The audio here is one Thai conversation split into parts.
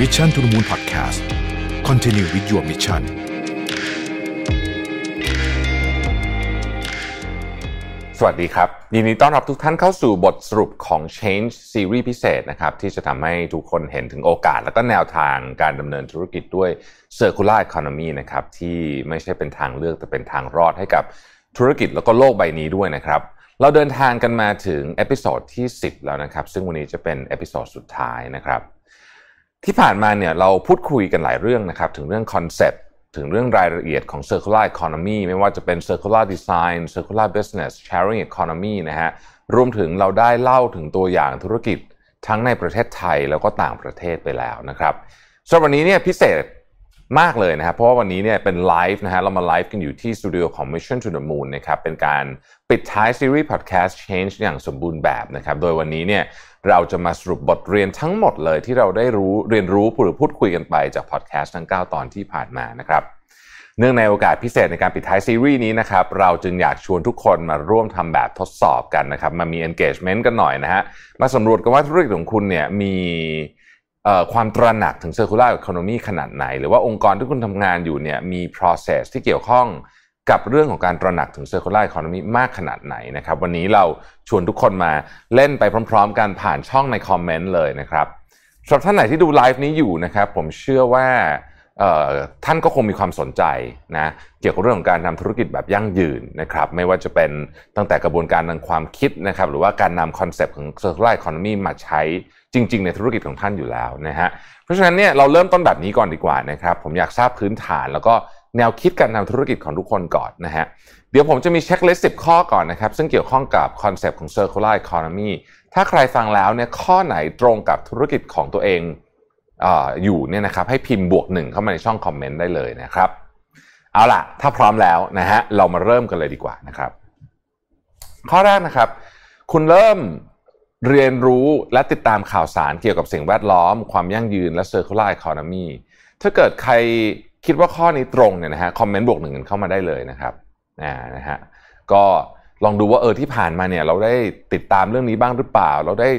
Mission to the Moon Podcast Continue with your mission สวัสดีครับ ยินดีต้อนรับทุกท่านเข้าสู่บทสรุปของ Change Series พิเศษนะครับ ที่จะทำให้ทุกคนเห็นถึงโอกาส และก็แนวทางการดำเนินธุรกิจด้วย Circular Economy นะครับ ที่ไม่ใช่เป็นทางเลือกแต่เป็นทางรอดให้กับธุรกิจแล้วก็โลกใบนี้ด้วยนะครับเราเดินทางกันมาถึง episode ที่ 10 แล้วนะครับ ซึ่งวันนี้จะเป็น episode สุดท้ายนะครับ ที่ผ่านมาเนี่ยเราพูดคุยกันหลายเรื่องนะครับ ถึงเรื่อง concept ถึงเรื่องรายละเอียดของ circular economy ไม่ว่าจะเป็น circular design circular business sharing economy นะฮะรวมถึงเราได้เล่าถึงตัวอย่างธุรกิจทั้งในประเทศไทยแล้วก็ต่างประเทศไปแล้วนะครับสำหรับวันนี้เนี่ยพิเศษ มากเลยนะครับ เพราะว่าวันนี้เนี่ยเป็นไลฟ์นะฮะเรามาไลฟ์กันอยู่ที่สตูดิโอของ Mission to the Moon นะครับเป็นการปิดท้ายซีรีส์พอดแคสต์ Change อย่างสมบูรณ์แบบนะครับ โดยวันนี้เนี่ยเราจะมาสรุปบทเรียนทั้งหมดเลยที่เราได้รู้เรียนรู้หรือพูดคุยกันไปจากพอดแคสต์ทั้ง 9 ตอนที่ผ่านมานะครับเนื่องในโอกาสพิเศษในการปิดท้ายซีรีส์นี้นะครับเราจึงอยากชวนทุกคนมาร่วมทำแบบทดสอบกันนะครับมามี engagement กันหน่อยนะฮะมาสำรวจกันว่าธุรกิจของคุณเนี่ยมี ความตระหนักถึง circular economy ขนาดไหน หรือว่าองค์กรที่คุณทำงานอยู่เนี่ยมี process ที่เกี่ยวข้องกับเรื่องของการตระหนักถึง circular economy มากขนาดไหนนะครับวันนี้เราชวนทุกคนมาเล่นไปพร้อม ๆ กันผ่านช่องในคอมเมนต์เลยนะครับสำหรับท่านไหนที่ดูไลฟ์นี้อยู่นะครับผมเชื่อว่าท่านก็คงมีความสนใจนะเกี่ยวกับเรื่องของการทำธุรกิจแบบยั่งยืนนะครับไม่ว่าจะเป็นตั้งแต่กระบวนการทางความคิดนะครับหรือว่าการนำคอนเซปต์ของ circular economy มาใช้ จริง ๆ ในธุรกิจของท่านอยู่แล้วนะฮะเพราะฉะนั้นเนี่ยเราเริ่มต้นแบบนี้ก่อนดีกว่านะครับผมอยากทราบพื้นฐานแล้วก็แนวคิดการทำธุรกิจของทุกคนก่อนนะฮะเดี๋ยวผมจะมี checklist สิบข้อก่อนนะครับ ซึ่งเกี่ยวข้องกับ concept ของ circular economy ถ้าใครฟังแล้วเนี่ยข้อไหนตรงกับธุรกิจของตัวเองอยู่เนี่ยนะครับให้พิมพ์บวกหนึ่งเข้ามาในช่อง comment ได้เลยนะครับ เอาล่ะ ถ้าพร้อมแล้วนะฮะเรามาเริ่มกันเลยดีกว่านะครับ ข้อแรกนะครับ คุณเริ่ม เรียนรู้และติดตามข่าวสารเกี่ยวกับสิ่งแวดล้อม ความยั่งยืนและ circular economy ถ้าเกิดใครคิดว่าข้อนี้ตรงเนี่ยนะฮะคอมเมนต์บวกหนึ่งเข้ามาได้เลยนะครับนะฮะก็ลองดูว่าเออที่ผ่านมาเนี่ยเราได้ติดตามเรื่องนี้บ้างหรือเปล่า เราได้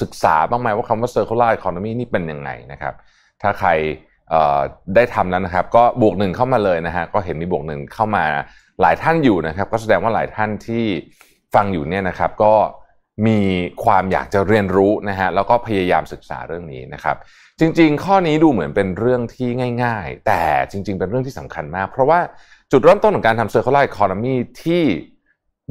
ศึกษาบ้างไหมว่าคำว่า circular economy นี่เป็นยังไงนะครับ ถ้าใครได้ทำแล้วนะครับ ก็บวกหนึ่งเข้ามาเลยนะฮะก็เห็นมีบวกหนึ่งเข้ามาหลายท่านอยู่นะครับ ก็แสดงว่าหลายท่านที่ฟังอยู่เนี่ยนะครับ ก็ มีความอยากจะเรียนรู้นะฮะแล้วก็พยายามศึกษาเรื่องนี้นะครับ จริง ๆ ข้อนี้ดูเหมือนเป็นเรื่องที่ง่าย ๆ แต่จริง ๆ เป็นเรื่องที่สำคัญมาก เพราะว่าจุดเริ่มต้นของการทำ circular economy ที่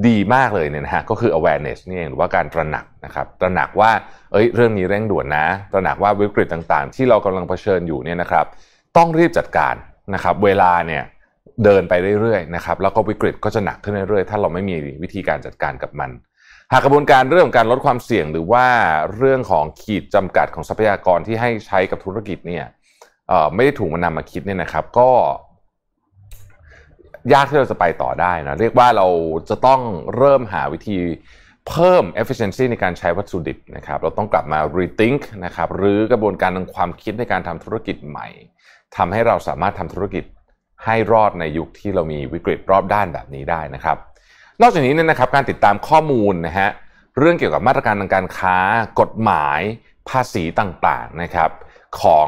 ดีมากเลยเนี่ยนะฮะก็คือ awareness นี่เองหรือว่าการตระหนักนะครับตระหนักว่าเอ้ยเรื่องนี้เร่งด่วนนะ ตระหนักว่าวิกฤตต่างๆ ที่เรากำลังเผชิญอยู่เนี่ยนะครับ ต้องรีบจัดการนะครับ เวลาเนี่ยเดินไปเรื่อยๆนะครับแล้วก็วิกฤตก็จะหนักขึ้นเรื่อยๆ ถ้าเราไม่มีวิธีการจัดการกับมัน หากกระบวนการเรื่องของการลดความเสี่ยงหรือว่าเรื่องของขีดจำกัดของทรัพยากรที่ให้ใช้กับธุรกิจเนี่ยไม่ได้ถูกมันนำมาคิดเนี่ยนะครับ ก็ ยากที่เราจะไปต่อได้นะเรียกว่าเราจะต้องเริ่มหาวิธีเพิ่ม efficiency ในการใช้วัตถุดิบนะครับ เราต้องกลับมา rethink นะครับหรือกระบวนการทางความคิดในการทำธุรกิจใหม่ทำให้เราสามารถทำธุรกิจให้รอดในยุคที่เรามีวิกฤตรอบด้านแบบนี้ได้นะครับ นอกจากนี้เนี่ยนะครับการติดตามข้อมูลนะฮะเรื่องเกี่ยวกับมาตรการทางการค้า กฎหมายภาษีต่างๆนะครับของ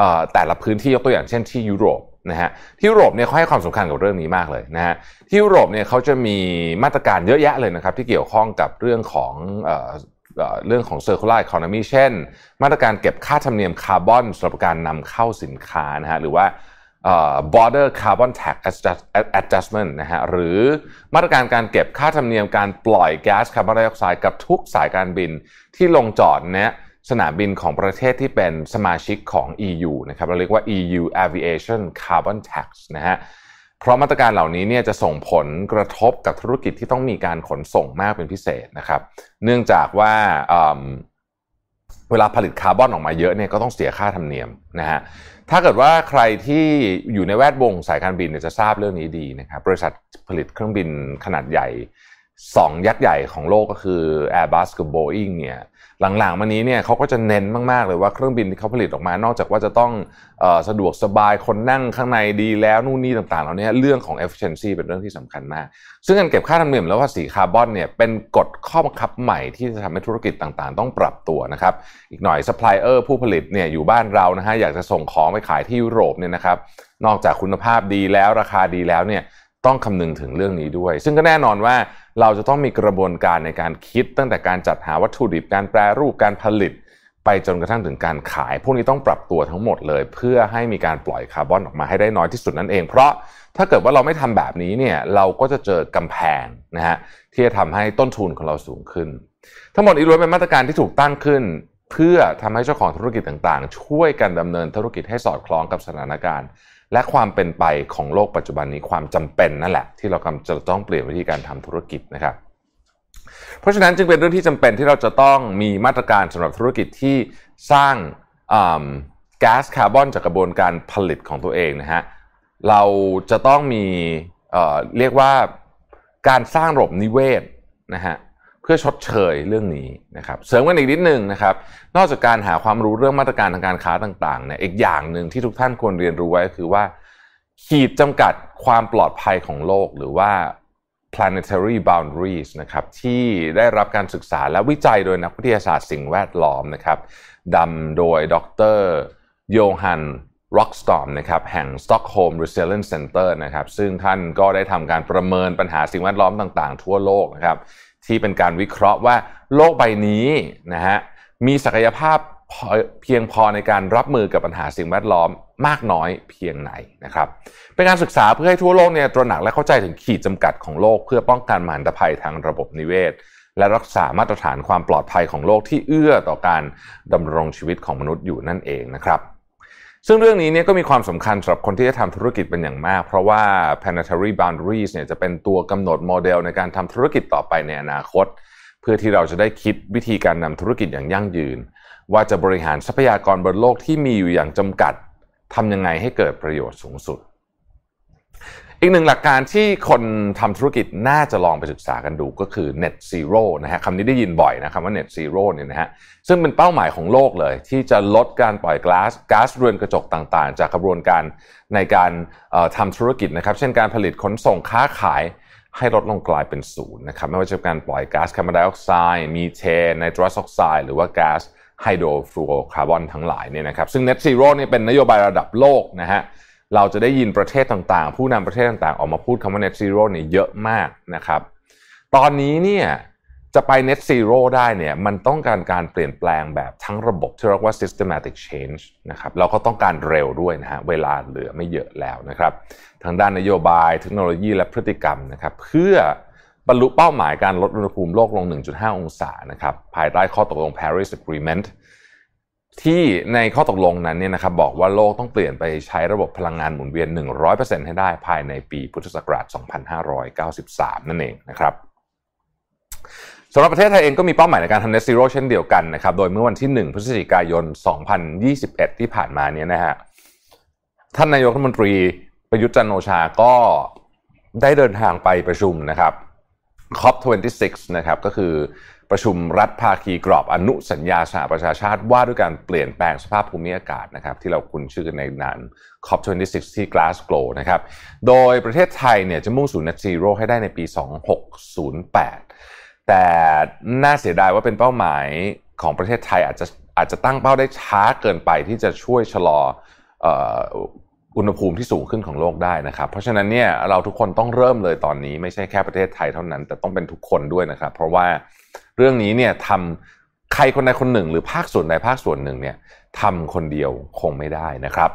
ออแต่ละพื้นที่ยกตัวอย่างเช่นที่ยุโรปนะฮะที่ยุโรปเนี่ยเขาให้ความสำคัญกับเรื่องนี้มากเลยนะฮะที่ยุโรปเนี่ยเขาจะมีมาตรการเยอะแยะเลยนะครับที่เกี่ยวข้องกับเรื่องของเออเรื่องของ circular economy เช่น มาตรการเก็บค่าธรรมเนียมคาร์บอนสำหรับการนำเข้าสินค้านะฮะหรือว่า border carbon tax adjustment นะฮะหรือมาตรการการเก็บค่าธรรมเนียมการปล่อยแก๊สคาร์บอนไดออกไซด์กับทุกสายการบินที่ลงจอดเนี่ยสนามบินของประเทศที่เป็นสมาชิกของ EU นะครับเราเรียกว่า EU Aviation Carbon Tax นะฮะเพราะมาตรการเหล่านี้เนี่ยจะส่งผลกระทบกับธุรกิจที่ต้องมีการขนส่งมากเป็นพิเศษนะครับ เนื่องจากว่าเวลาผลิตคาร์บอนออกมาเยอะเนี่ยก็ต้องเสียค่าธรรมเนียมนะฮะ ถ้าเกิดว่าใครที่อยู่ในแวดวงสายการบินเนี่ยจะทราบเรื่องนี้ดีนะครับบริษัทผลิตเครื่องบินขนาดใหญ่สองยักษ์ใหญ่ของโลกก็คือ Airbus กับ Boeing เนี่ย หลังๆมานี้เนี่ยเขาก็จะเน้นมากๆเลยว่าเครื่องบินที่เขาผลิตออกมา นอกจากว่าจะต้องออสะดวกสบายคนนั่งข้างในดีแล้วนู่นนี่ต่างๆเหล่านี้เรื่องของ efficiency เป็นเรื่องที่สำคัญมาก ซึ่งการเก็บค่าธรรมเนียมและภาษีคาร์บอนเนี่ยเป็นกฎข้อบังคับใหม่ที่จะทำให้ธุรกิจต่างๆ ต้องปรับตัวนะครับอีกหน่อยซัพพลายเออร์ผู้ผลิตเนี่ยอยู่บ้านเรานะฮะอยากจะส่งของไปขายที่ยุโรปเนี่ยนะครับนอกจากคุณภาพดีแล้วราคาดีแล้วเนี่ย ต้องคำนึงถึงเรื่องนี้ด้วย ซึ่งก็แน่นอนว่าเราจะต้องมีกระบวนการในการคิดตั้งแต่การจัดหาวัตถุดิบการแปรรูปการผลิต ไปจนกระทั่งถึงการขาย พวกนี้ต้องปรับตัวทั้งหมดเลย เพื่อให้มีการปล่อยคาร์บอนออกมาให้ได้น้อยที่สุดนั่นเอง เพราะถ้าเกิดว่าเราไม่ทำแบบนี้เนี่ยเราก็จะเจอกำแพงนะฮะที่จะทำให้ต้นทุนของเราสูงขึ้น ทั้งหมดนี้ล้วนเป็นมาตรการที่ถูกตั้งขึ้น เพื่อทำให้เจ้าของธุรกิจต่างๆ ช่วยกันดำเนินธุรกิจให้สอดคล้องกับสถานการณ์ และความเป็นไปของโลกปัจจุบันนี้ความจำเป็นนั่นแหละ ที่เรากำลังจะต้องเปลี่ยนวิธีการทำธุรกิจนะครับ เพราะฉะนั้นจึงเป็นเรื่องที่จำเป็นที่เราจะต้องมีมาตรการสำหรับธุรกิจที่สร้างก๊าซคาร์บอนจากกระบวนการผลิตของตัวเองนะฮะเราจะต้องมีเเรียกว่าการสร้างระบบนิเวศนะฮะ เพื่อชดเชยเรื่องนี้นะครับเสริมกันอีกนิดหนึ่งนะครับ นอกจากการหาความรู้เรื่องมาตรการทางการค้าต่างๆเนี่ยอีกอย่างหนึ่งที่ทุกท่านควรเรียนรู้ไว้คือว่า ขีดจำกัดความปลอดภัยของโลกหรือว่า planetary boundaries นะครับที่ได้รับการศึกษาและวิจัยโดยนักวิทยาศาสตร์สิ่งแวดล้อมนะครับดำโดยดรโยฮันร็อกสตอมนะครับแห่ง Stockholm Resilience Center นะครับซึ่งท่านก็ได้ทำการประเมินปัญหาสิ่งแวดล้อมต่างๆ ทั่วโลกนะครับ ที่เป็นการวิเคราะห์ว่าโลกใบนี้นะฮะมีศักยภาพเพียงพอในการรับมือกับปัญหาสิ่งแวดล้อมมากน้อยเพียงไหนนะครับ เป็นการศึกษาเพื่อให้ทั่วโลกเนี่ยตระหนักและเข้าใจถึงขีดจำกัดของโลก เพื่อป้องกันมหันตภัยทางระบบนิเวศ และรักษามาตรฐานความปลอดภัยของโลกที่เอื้อต่อการดำรงชีวิตของมนุษย์อยู่นั่นเองนะครับ ซึ่งเรื่องนี้เนี่ยก็มีความสำคัญสำหรับคนที่จะทำธุรกิจเป็นอย่างมาก เพราะว่า planetary boundaries เนี่ยจะเป็นตัวกำหนดโมเดลในการทำธุรกิจต่อไปในอนาคต เพื่อที่เราจะได้คิดวิธีการนำธุรกิจอย่างยั่งยืน ว่าจะบริหารทรัพยากรบนโลกที่มีอยู่อย่างจำกัดทำยังไงให้เกิดประโยชน์สูงสุด อีกหนึ่งหลักการที่คนทำธุรกิจน่าจะลองไปศึกษากันดูก็คือ net zero นะฮะคำนี้ได้ยินบ่อยนะครับว่า net zero เนี่ยนะฮะซึ่งเป็นเป้าหมายของโลกเลย ที่จะลดการปล่อยก๊าซก๊าซเรือนกระจกต่างๆ จากกระบวนการในการทำธุรกิจนะครับ เช่นการผลิตขนส่งค้าขายให้ลดลงกลายเป็นศูนย์นะครับไม่ว่าจะเป็นการปล่อยก๊าซคาร์บอนไดออกไซด์มีเทนไนโตรสออกไซด์หรือว่าก๊าซไฮโดรฟลูโอคาร์บอนทั้งหลายเนี่ยนะครับซึ่ง net zero นี่เป็นนโยบายระดับโลกนะฮะ เราจะได้ยินประเทศต่างๆ ผู้นำประเทศต่างๆ ออกมาพูดคำว่า net zero เนี่ยเยอะมากนะครับ ตอนนี้เนี่ยจะไป net zero ได้เนี่ยมันต้องการการเปลี่ยนแปลงแบบทั้งระบบที่เรียกว่า systematic change นะครับเราก็ต้องการเร็วด้วยนะฮะเวลาเหลือไม่เยอะแล้วนะครับทางด้านนโยบาย เทคโนโลยีและพฤติกรรมนะครับเพื่อบรรลุเป้าหมายการลดอุณหภูมิโลกลง 1.5 องศานะครับภายใต้ข้อตกลง Paris Agreement ที่ในข้อตกลงนั้นเนี่ยนะครับบอกว่าโลกต้องเปลี่ยนไปใช้ระบบพลังงานหมุนเวียน 100%ให้ได้ภายในปีพุทธศักราช 2593 นั่นเองนะครับสำหรับประเทศไทยเองก็มีเป้าหมายในการทำ net zero เช่นเดียวกันนะครับ โดยเมื่อวันที่ 1 พฤศจิกายน 2021 ที่ผ่านมาเนี่ยนะฮะท่านนายกรัฐมนตรีประยุทธ์จันโอชาก็ได้เดินทางไปประชุมนะครับ COP26 นะครับก็คือ ประชุมรัฐภาคีกรอบอนุสัญญาสหประชาชาติว่าด้วยการเปลี่ยนแปลงสภาพภูมิอากาศนะครับที่เราคุ้นชื่อในนาม COP26 ที่ Glasgow นะครับโดยประเทศไทยเนี่ยจะมุ่งสู่ net zero ให้ได้ในปี 2608 แต่น่าเสียดายว่าเป็นเป้าหมายของประเทศไทยอาจจะอาจจะตั้งเป้าได้ช้าเกินไปที่จะช่วยชะลออุณหภูมิที่สูงขึ้นของโลกได้นะครับ เพราะฉะนั้นเนี่ยเราทุกคนต้องเริ่มเลยตอนนี้ไม่ใช่แค่ประเทศไทยเท่านั้น แต่ต้องเป็นทุกคนด้วยนะครับ เพราะว่า เรื่องนี้เนี่ยทำใครคนใดคนหนึ่ง หรือภาคส่วนใดภาคส่วนหนึ่งเนี่ยทำคนเดียวคงไม่ได้นะครับ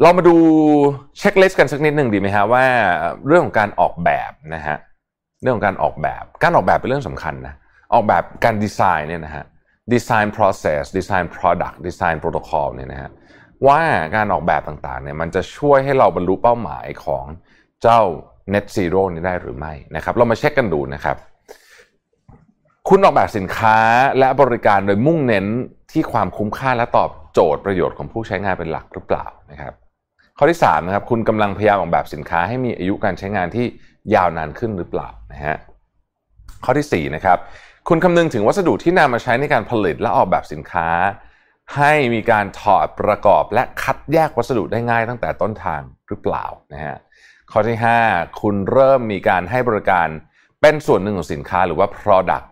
เรามาดู checklist กันสักนิดหนึ่งดีไหมฮะว่าเรื่องของการออกแบบนะฮะเรื่องของการออกแบบการออกแบบเป็นเรื่องสำคัญนะออกแบบการดีไซน์เนี่ยนะฮะดีไซน์ process ดีไซน์ product ดีไซน์ protocol เนี่ยนะฮะว่าการออกแบบต่างๆเนี่ยมันจะช่วยให้เราบรรลุเป้าหมายของเจ้า net zero นี้ได้หรือไม่นะครับเรามาเช็คกันดูนะครับ คุณออกแบบสินค้าและบริการโดยมุ่งเน้นที่ความคุ้มค่าและตอบโจทย์ประโยชน์ของผู้ใช้งานเป็นหลักหรือเปล่านะครับข้อที่3นะครับคุณกำลังพยายามออกแบบสินค้าให้มีอายุการใช้งานที่ยาวนานขึ้นหรือเปล่านะฮะข้อที่4นะครับคุณคำนึงถึงวัสดุที่นำมาใช้ในการผลิตและออกแบบสินค้า ให้มีการถอดประกอบและคัดแยกวัสดุได้ง่ายตั้งแต่ต้นทางหรือเปล่านะฮะข้อที่ 5 คุณเริ่มมีการให้บริการเป็นส่วนหนึ่งของสินค้าหรือว่า product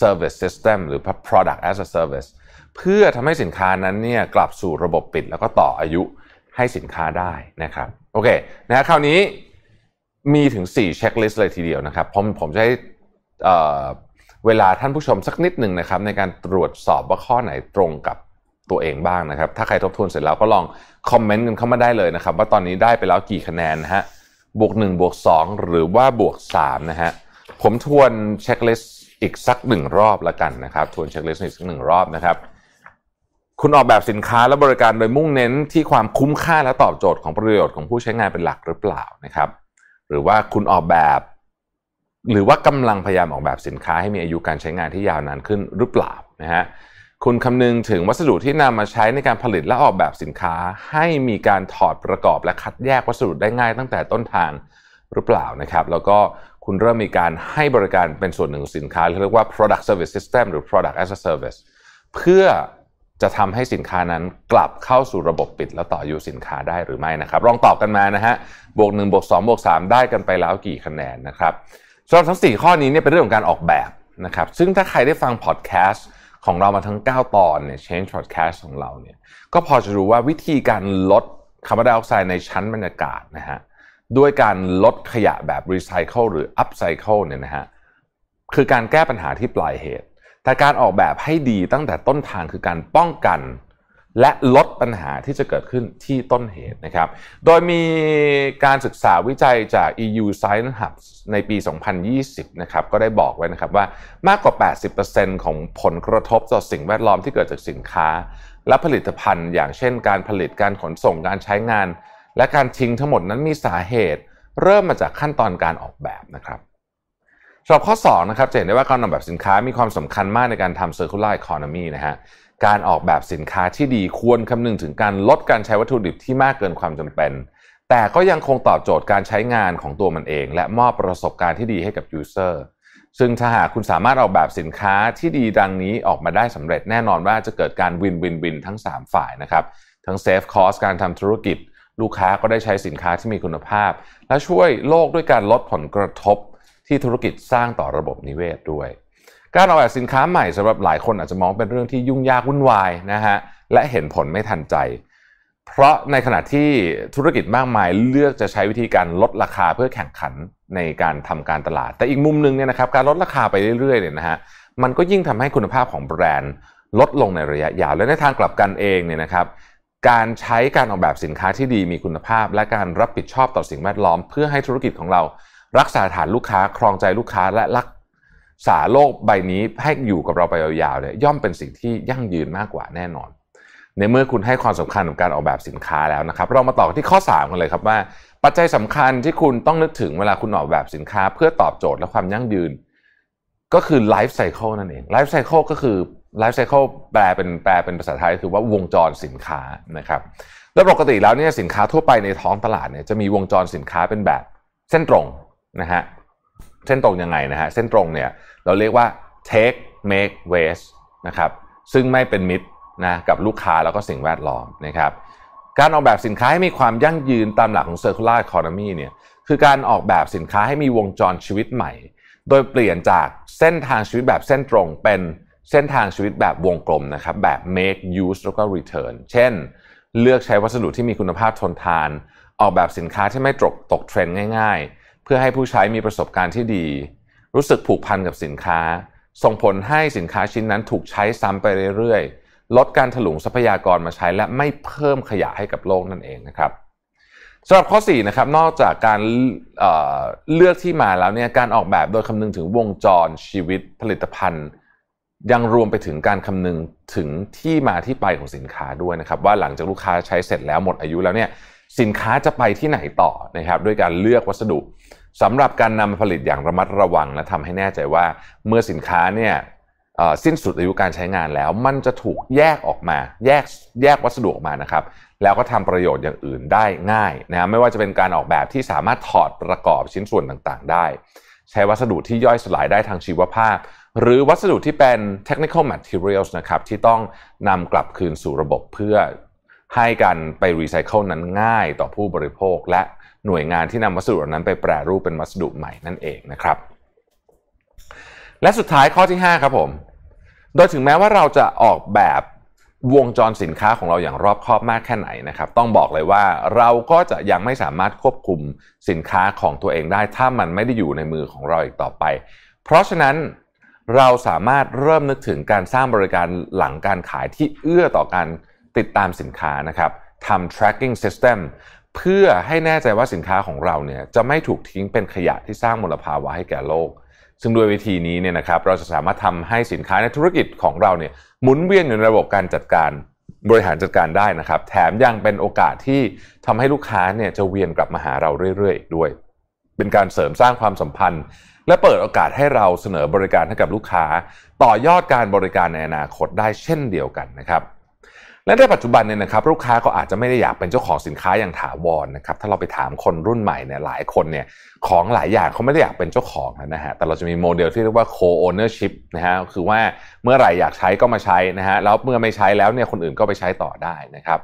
service system หรือ product as a service เพื่อทำให้สินค้านั้นเนี่ยกลับสู่ระบบปิดแล้วก็ต่ออายุให้สินค้าได้นะครับโอเคนะคราวนี้มีถึง 4 เช็คลิสต์เลยทีเดียวนะครับผมผมจะให้เวลาท่านผู้ชมสักนิดหนึ่งนะครับในการตรวจสอบว่าข้อไหนตรงกับตัวเองบ้างนะครับ ถ้าใครทบทวนเสร็จแล้วก็ลองคอมเมนต์กันเข้ามาได้เลยนะครับ ว่าตอนนี้ได้ไปแล้วกี่คะแนนนะฮะบวก1บวก2 หรือว่าบวก3นะฮะผมทวน checklist อีกสักหนึ่งรอบแล้วกันนะครับทวน checklist อีกสักหนึ่งรอบนะครับคุณออกแบบสินค้าและบริการโดยมุ่งเน้นที่ความคุ้มค่าและตอบโจทย์ของประโยชน์ของผู้ใช้งานเป็นหลักหรือเปล่านะครับ หรือว่าคุณออกแบบ หรือว่ากำลังพยายามออกแบบสินค้าให้มีอายุการใช้งานที่ยาวนานขึ้นหรือเปล่านะฮะคุณคำนึงถึงวัสดุที่นำมาใช้ในการผลิตและออกแบบสินค้า ให้มีการถอดประกอบและคัดแยกวัสดุได้ง่ายตั้งแต่ต้นทางหรือเปล่านะครับ แล้วก็ คุณเริ่มมีการให้บริการเป็นส่วนหนึ่งของสินค้าเรียกว่า product service system หรือ product as a service เพื่อจะทำให้สินค้านั้นกลับเข้าสู่ระบบปิด แล้วต่ออยู่สินค้าได้หรือไม่นะครับลองตอบกันมานะฮะบวก1บวก2บวก3ได้กันไปแล้วกี่คะแนนนะครับสำหรับทั้ง 4 ข้อนี้เนี่ยเป็นเรื่องของการออกแบบนะครับซึ่งถ้าใครได้ฟังพอดแคสต์ของเรามาทั้ง 9 ตอนเนี่ย Change Podcast ของเราเนี่ยก็พอจะรู้ว่าวิธีการลดคาร์บอนไดออกไซด์ในชั้นบรรยากาศนะฮะ ด้วยการลดขยะแบบรีไซเคิลหรือ upcycle เนี่ยนะฮะคือการแก้ปัญหาที่ปลายเหตุ แต่การออกแบบให้ดีตั้งแต่ต้นทางคือการป้องกัน และลดปัญหาที่จะเกิดขึ้นที่ต้นเหตุนะครับ โดยมีการศึกษาวิจัยจาก EU Science Hub ในปี 2020 นะครับ ก็ได้บอกไว้นะครับว่ามากกว่า 80%ของผลกระทบต่อสิ่งแวดล้อมที่เกิดจากสินค้า และผลิตภัณฑ์ อย่างเช่น การผลิตการขนส่งการใช้งาน และการทิ้งทั้งหมดนั้นมีสาเหตุ เริ่มมาจากขั้นตอนการออกแบบนะครับสำหรับข้อ2นะครับจะเห็นได้ว่าการออกแบบสินค้ามีความสำคัญมากในการทำ circular economy นะฮะการออกแบบสินค้าที่ดีควรคำนึงถึงการลดการใช้วัตถุดิบที่มากเกินความจำเป็น แต่ก็ยังคงตอบโจทย์การใช้งานของตัวมันเอง และมอบประสบการณ์ที่ดีให้กับ user ซึ่งถ้าหากคุณสามารถออกแบบสินค้าที่ดีดังนี้ออกมาได้สำเร็จแน่นอนว่าจะเกิดการวินวินวินทั้ง 3 ฝ่ายนะครับ ทั้งเซฟคอสการทำธุรกิจ ลูกค้าก็ได้ใช้สินค้าที่มีคุณภาพ และช่วยโลกด้วยการลดผลกระทบที่ธุรกิจสร้างต่อระบบนิเวศด้วย การออกแบบสินค้าใหม่สำหรับหลายคนอาจจะมองเป็นเรื่องที่ยุ่งยากวุ่นวายนะฮะและเห็นผลไม่ทันใจ เพราะในขณะที่ธุรกิจมากมายเลือกจะใช้วิธีการลดราคาเพื่อแข่งขันในการทำการตลาด แต่อีกมุมนึงเนี่ยนะครับการลดราคาไปเรื่อยๆเนี่ยนะฮะมันก็ยิ่งทำให้คุณภาพของแบรนด์ลดลงในระยะยาวและในทางกลับกันเองเนี่ยนะครับ การใช้การออกแบบสินค้าที่ดีมีคุณภาพ และการรับผิดชอบต่อสิ่งแวดล้อม เพื่อให้ธุรกิจของเรา รักษาฐานลูกค้าครองใจลูกค้าและรักษาโลกใบนี้ให้อยู่กับเราไปยาวๆเนี่ยย่อมเป็นสิ่งที่ยั่งยืนมากกว่าแน่นอน ในเมื่อคุณให้ความสำคัญกับการออกแบบสินค้าแล้วนะครับ เรามาต่อที่ข้อ3กันเลยครับว่า ปัจจัยสำคัญที่คุณต้องนึกถึงเวลาคุณออกแบบสินค้า เพื่อตอบโจทย์และความยั่งยืน ก็คือ life cycle นั่นเอง life cycle ก็คือ life cycle แปลเป็นแปลเป็นภาษาไทยคือว่าวงจรสินค้านะครับแล้วปกติแล้วเนี่ยสินค้าทั่วไปในท้องตลาดเนี่ยจะมีวงจรสินค้าเป็นแบบเส้นตรงนะฮะเส้นตรงยังไงนะฮะเส้นตรงเนี่ยเราเรียกว่า take make waste นะครับซึ่งไม่เป็นมิตรนะกับลูกค้าแล้วก็สิ่งแวดล้อมนะครับการออกแบบสินค้าให้มีความยั่งยืนตามหลักของ circular economy เนี่ยคือการออกแบบสินค้าให้มีวงจรชีวิตใหม่ โดยเปลี่ยนจากเส้นทางชีวิตแบบเส้นตรงเป็นเส้นทางชีวิตแบบวงกลมนะครับแบบ make use แล้วก็ return เช่น เลือกใช้วัสดุที่มีคุณภาพทนทาน ออกแบบสินค้าที่ไม่ตกตกเทรนด์ง่ายๆ เพื่อให้ผู้ใช้มีประสบการณ์ที่ดี รู้สึกผูกพันกับสินค้า ส่งผลให้สินค้าชิ้นนั้นถูกใช้ซ้ำไปเรื่อยๆ ลดการถลุงทรัพยากรมาใช้และไม่เพิ่มขยะให้กับโลกนั่นเองนะครับ สำหรับข้อ4นะครับนอกจากการเเลือกที่มาแล้วเนี่ยการออกแบบโดยคำนึงถึงวงจรชีวิตผลิตภัณฑ์ ยังรวมไปถึงการคำนึงถึงที่มาที่ไปของสินค้าด้วยนะครับ ว่าหลังจากลูกค้าใช้เสร็จแล้วหมดอายุแล้วเนี่ยสินค้าจะไปที่ไหนต่อนะครับด้วยการเลือกวัสดุสำหรับการนำผลิตอย่างระมัดระวังและทำให้แน่ใจว่าเมื่อสินค้าเนี่ยสิ้นสุดอายุการใช้งานแล้ว มันจะถูกแยกออกมา แยกแยกวัสดุออกมานะครับ แล้วก็ทำประโยชน์อย่างอื่นได้ง่ายนะไม่ว่าจะเป็นการออกแบบที่สามารถถอดประกอบชิ้นส่วนต่างๆ ได้ ใช้วัสดุที่ย่อยสลายได้ทางชีวภาพ หรือวัสดุที่เป็น technical materials นะครับที่ต้องนำกลับคืนสู่ระบบเพื่อให้การไปรีไซเคิลนั้นง่ายต่อผู้บริโภค และหน่วยงานที่นำวัสดุนั้นไปแปรรูปเป็นวัสดุใหม่นั่นเองนะครับ และสุดท้ายข้อที่ 5 ครับผม โดยถึงแม้ว่าเราจะออกแบบ วงจรสินค้าของเราอย่างรอบคอบมากแค่ไหนนะครับ ต้องบอกเลยว่าเราก็จะยังไม่สามารถควบคุมสินค้าของตัวเองได้ ถ้ามันไม่ได้อยู่ในมือของเราอีกต่อไป เพราะฉะนั้นเราสามารถเริ่มนึกถึงการสร้างบริการหลังการขายที่เอื้อต่อการติดตามสินค้านะครับทำ tracking system เพื่อให้แน่ใจว่าสินค้าของเราเนี่ยจะไม่ถูกทิ้งเป็นขยะที่สร้างมลภาวะให้แก่โลก ซึ่งด้วยวิธีนี้เนี่ยนะครับเราจะสามารถทำให้สินค้าในธุรกิจของเราเนี่ยหมุนเวียนอยู่ในระบบการจัดการบริหารจัดการได้นะครับ แถมยังเป็นโอกาสที่ทำให้ลูกค้าเนี่ยจะเวียนกลับมาหาเราเรื่อยๆด้วย เป็นการเสริมสร้างความสัมพันธ์ และเปิดโอกาสให้เราเสนอบริการให้กับลูกค้า ต่อยอดการบริการในอนาคตได้เช่นเดียวกันนะครับ และในปัจจุบันเนี่ยนะครับลูกค้าก็อาจจะไม่ได้อยากเป็นเจ้าของสินค้าอย่างถาวรนนะครับถ้าเราไปถามคนรุ่นใหม่เนี่ยหลายคนเนี่ยของหลายอย่างเขาไม่ได้อยากเป็นเจ้าของนะฮะแต่เราจะมีโมเดลที่เรียกว่า co-ownership นะฮะคือว่าเมื่อไหร่อยากใช้ก็มาใช้นะฮะแล้วเมื่อไม่ใช้แล้วเนี่ยคนอื่นก็ไปใช้ต่อได้นะครับ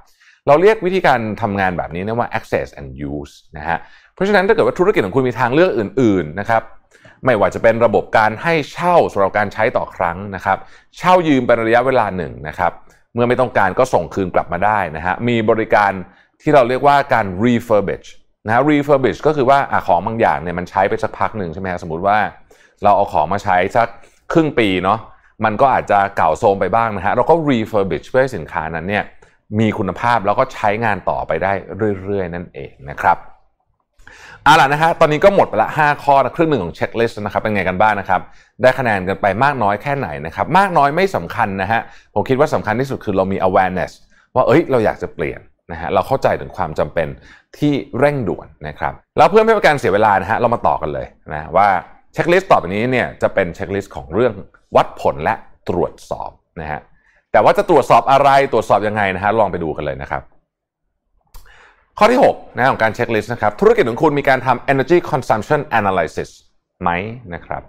เราเรียกวิธีการทำงานแบบนี้นะว่า access and use นะฮะเพราะฉะนั้นถ้าเกิดว่าธุรกิจของคุณมีทางเลือกอื่นๆนะครับไม่ว่าจะเป็นระบบการให้เช่าสำหรับการใช้ต่อครั้งนะครับ เช่ายืมเป็นระยะเวลาหนึ่งนะครับ เมื่อไม่ต้องการก็ส่งคืนกลับมาได้นะฮะมีบริการที่เราเรียกว่าการ refurbish นะฮะ refurbish ก็คือว่าอของบางอย่างเนี่ยมันใช้ไปสักพักหนึ่งใช่ไหมฮะสมมติว่าเราเอาของมาใช้สักครึ่งปีเนาะมันก็อาจจะเก่าโทรมไปบ้างนะฮะเราก็ refurbish เพื่อให้สินค้านั้นเนี่ยมีคุณภาพแล้วก็ใช้งานต่อไปได้เรื่อยๆ นั่นเองนะครับ เอาล่ะนะฮะตอนนี้ก็หมดไปละ 5 ข้อนะครึ่งหนึ่งของเช็คลิสต์นะครับเป็นไงกันบ้างนะครับ ได้คะแนนกันไปมากน้อยแค่ไหนนะครับ มากน้อยไม่สำคัญนะฮะผมคิดว่าสำคัญที่สุดคือเรามี awareness ว่าเอ้ยเราอยากจะเปลี่ยนนะฮะเราเข้าใจถึงความจำเป็นที่เร่งด่วนนะครับแล้วเพื่อไม่เป็นการเสียเวลานะฮะเรามาต่อกันเลยนะว่า checklist ต่อไปนี้เนี่ยจะเป็น checklist ของเรื่องวัดผลและตรวจสอบนะฮะแต่ว่าจะตรวจสอบอะไรตรวจสอบยังไงนะฮะลองไปดูกันเลยนะครับ ข้อที่6นะของการ checklist นะครับธุรกิจของคุณมีการทำ energy consumption analysis ไหมนะครับ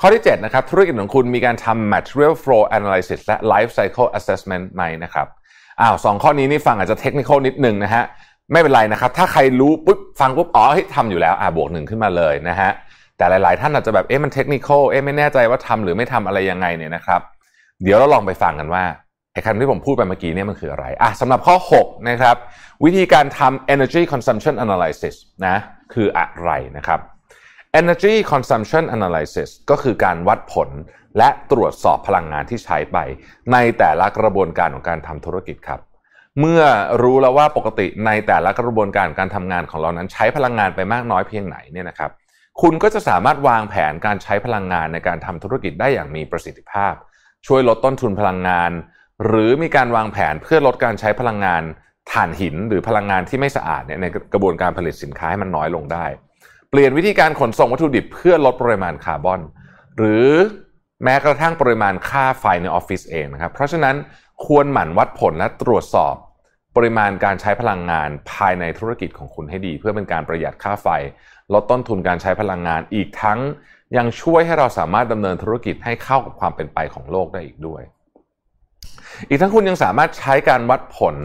ข้อที่7นะครับธุรกิจของคุณมีการทำ material flow analysis และ life cycle assessment ไหมนะครับอ้าวสองข้อนี้นี่ฟังอาจจะเทคนิคนิดนึงนะฮะไม่เป็นไรนะครับ ถ้าใครรู้ปุ๊บฟังปุ๊บอ๋อทำอยู่แล้วอ่าบวกหนึ่งขึ้นมาเลยนะฮะแต่หลาย ๆ ท่านอาจจะแบบเอ๊ะมันเทคนิคเอ๊ะไม่แน่ใจว่าทำหรือไม่ทำอะไรยังไงเนี่ยนะครับ เดี๋ยวเราลองไปฟังกันว่า ไอ้คำที่ผมพูดไปเมื่อกี้เนี่ยมันคืออะไรอะสำหรับข้อ 6 นะครับ วิธีการทำ energy consumption analysis นะคืออะไรนะครับ energy consumption analysis ก็คือการวัดผลและตรวจสอบพลังงานที่ใช้ไป ในแต่ละกระบวนการของการทำธุรกิจครับ เมื่อรู้แล้วว่าปกติในแต่ละกระบวนการการทำงานของเรานั้นใช้พลังงานไปมากน้อยเพียงไหนเนี่ยนะครับคุณก็จะสามารถวางแผนการใช้พลังงานในการทำธุรกิจได้อย่างมีประสิทธิภาพ ช่วยลดต้นทุนพลังงาน หรือมีการวางแผนเพื่อลดการใช้พลังงานถ่านหินหรือพลังงานที่ไม่สะอาดเนี่ยในกระบวนการผลิตสินค้าให้มันน้อยลงได้ เปลี่ยนวิธีการขนส่งวัตถุดิบเพื่อลดปริมาณคาร์บอน หรือแม้กระทั่งปริมาณค่าไฟในออฟฟิศเองนะครับ เพราะฉะนั้นควรหมั่นวัดผลและตรวจสอบ ปริมาณการใช้พลังงานภายในธุรกิจของคุณให้ดี เพื่อเป็นการประหยัดค่าไฟ ลดต้นทุนการใช้พลังงานอีกทั้ง ยังช่วยให้เราสามารถดำเนินธุรกิจให้เข้ากับความเป็นไปของโลกได้อีกด้วย อีกทั้งคุณยังสามารถใช้การวัดผล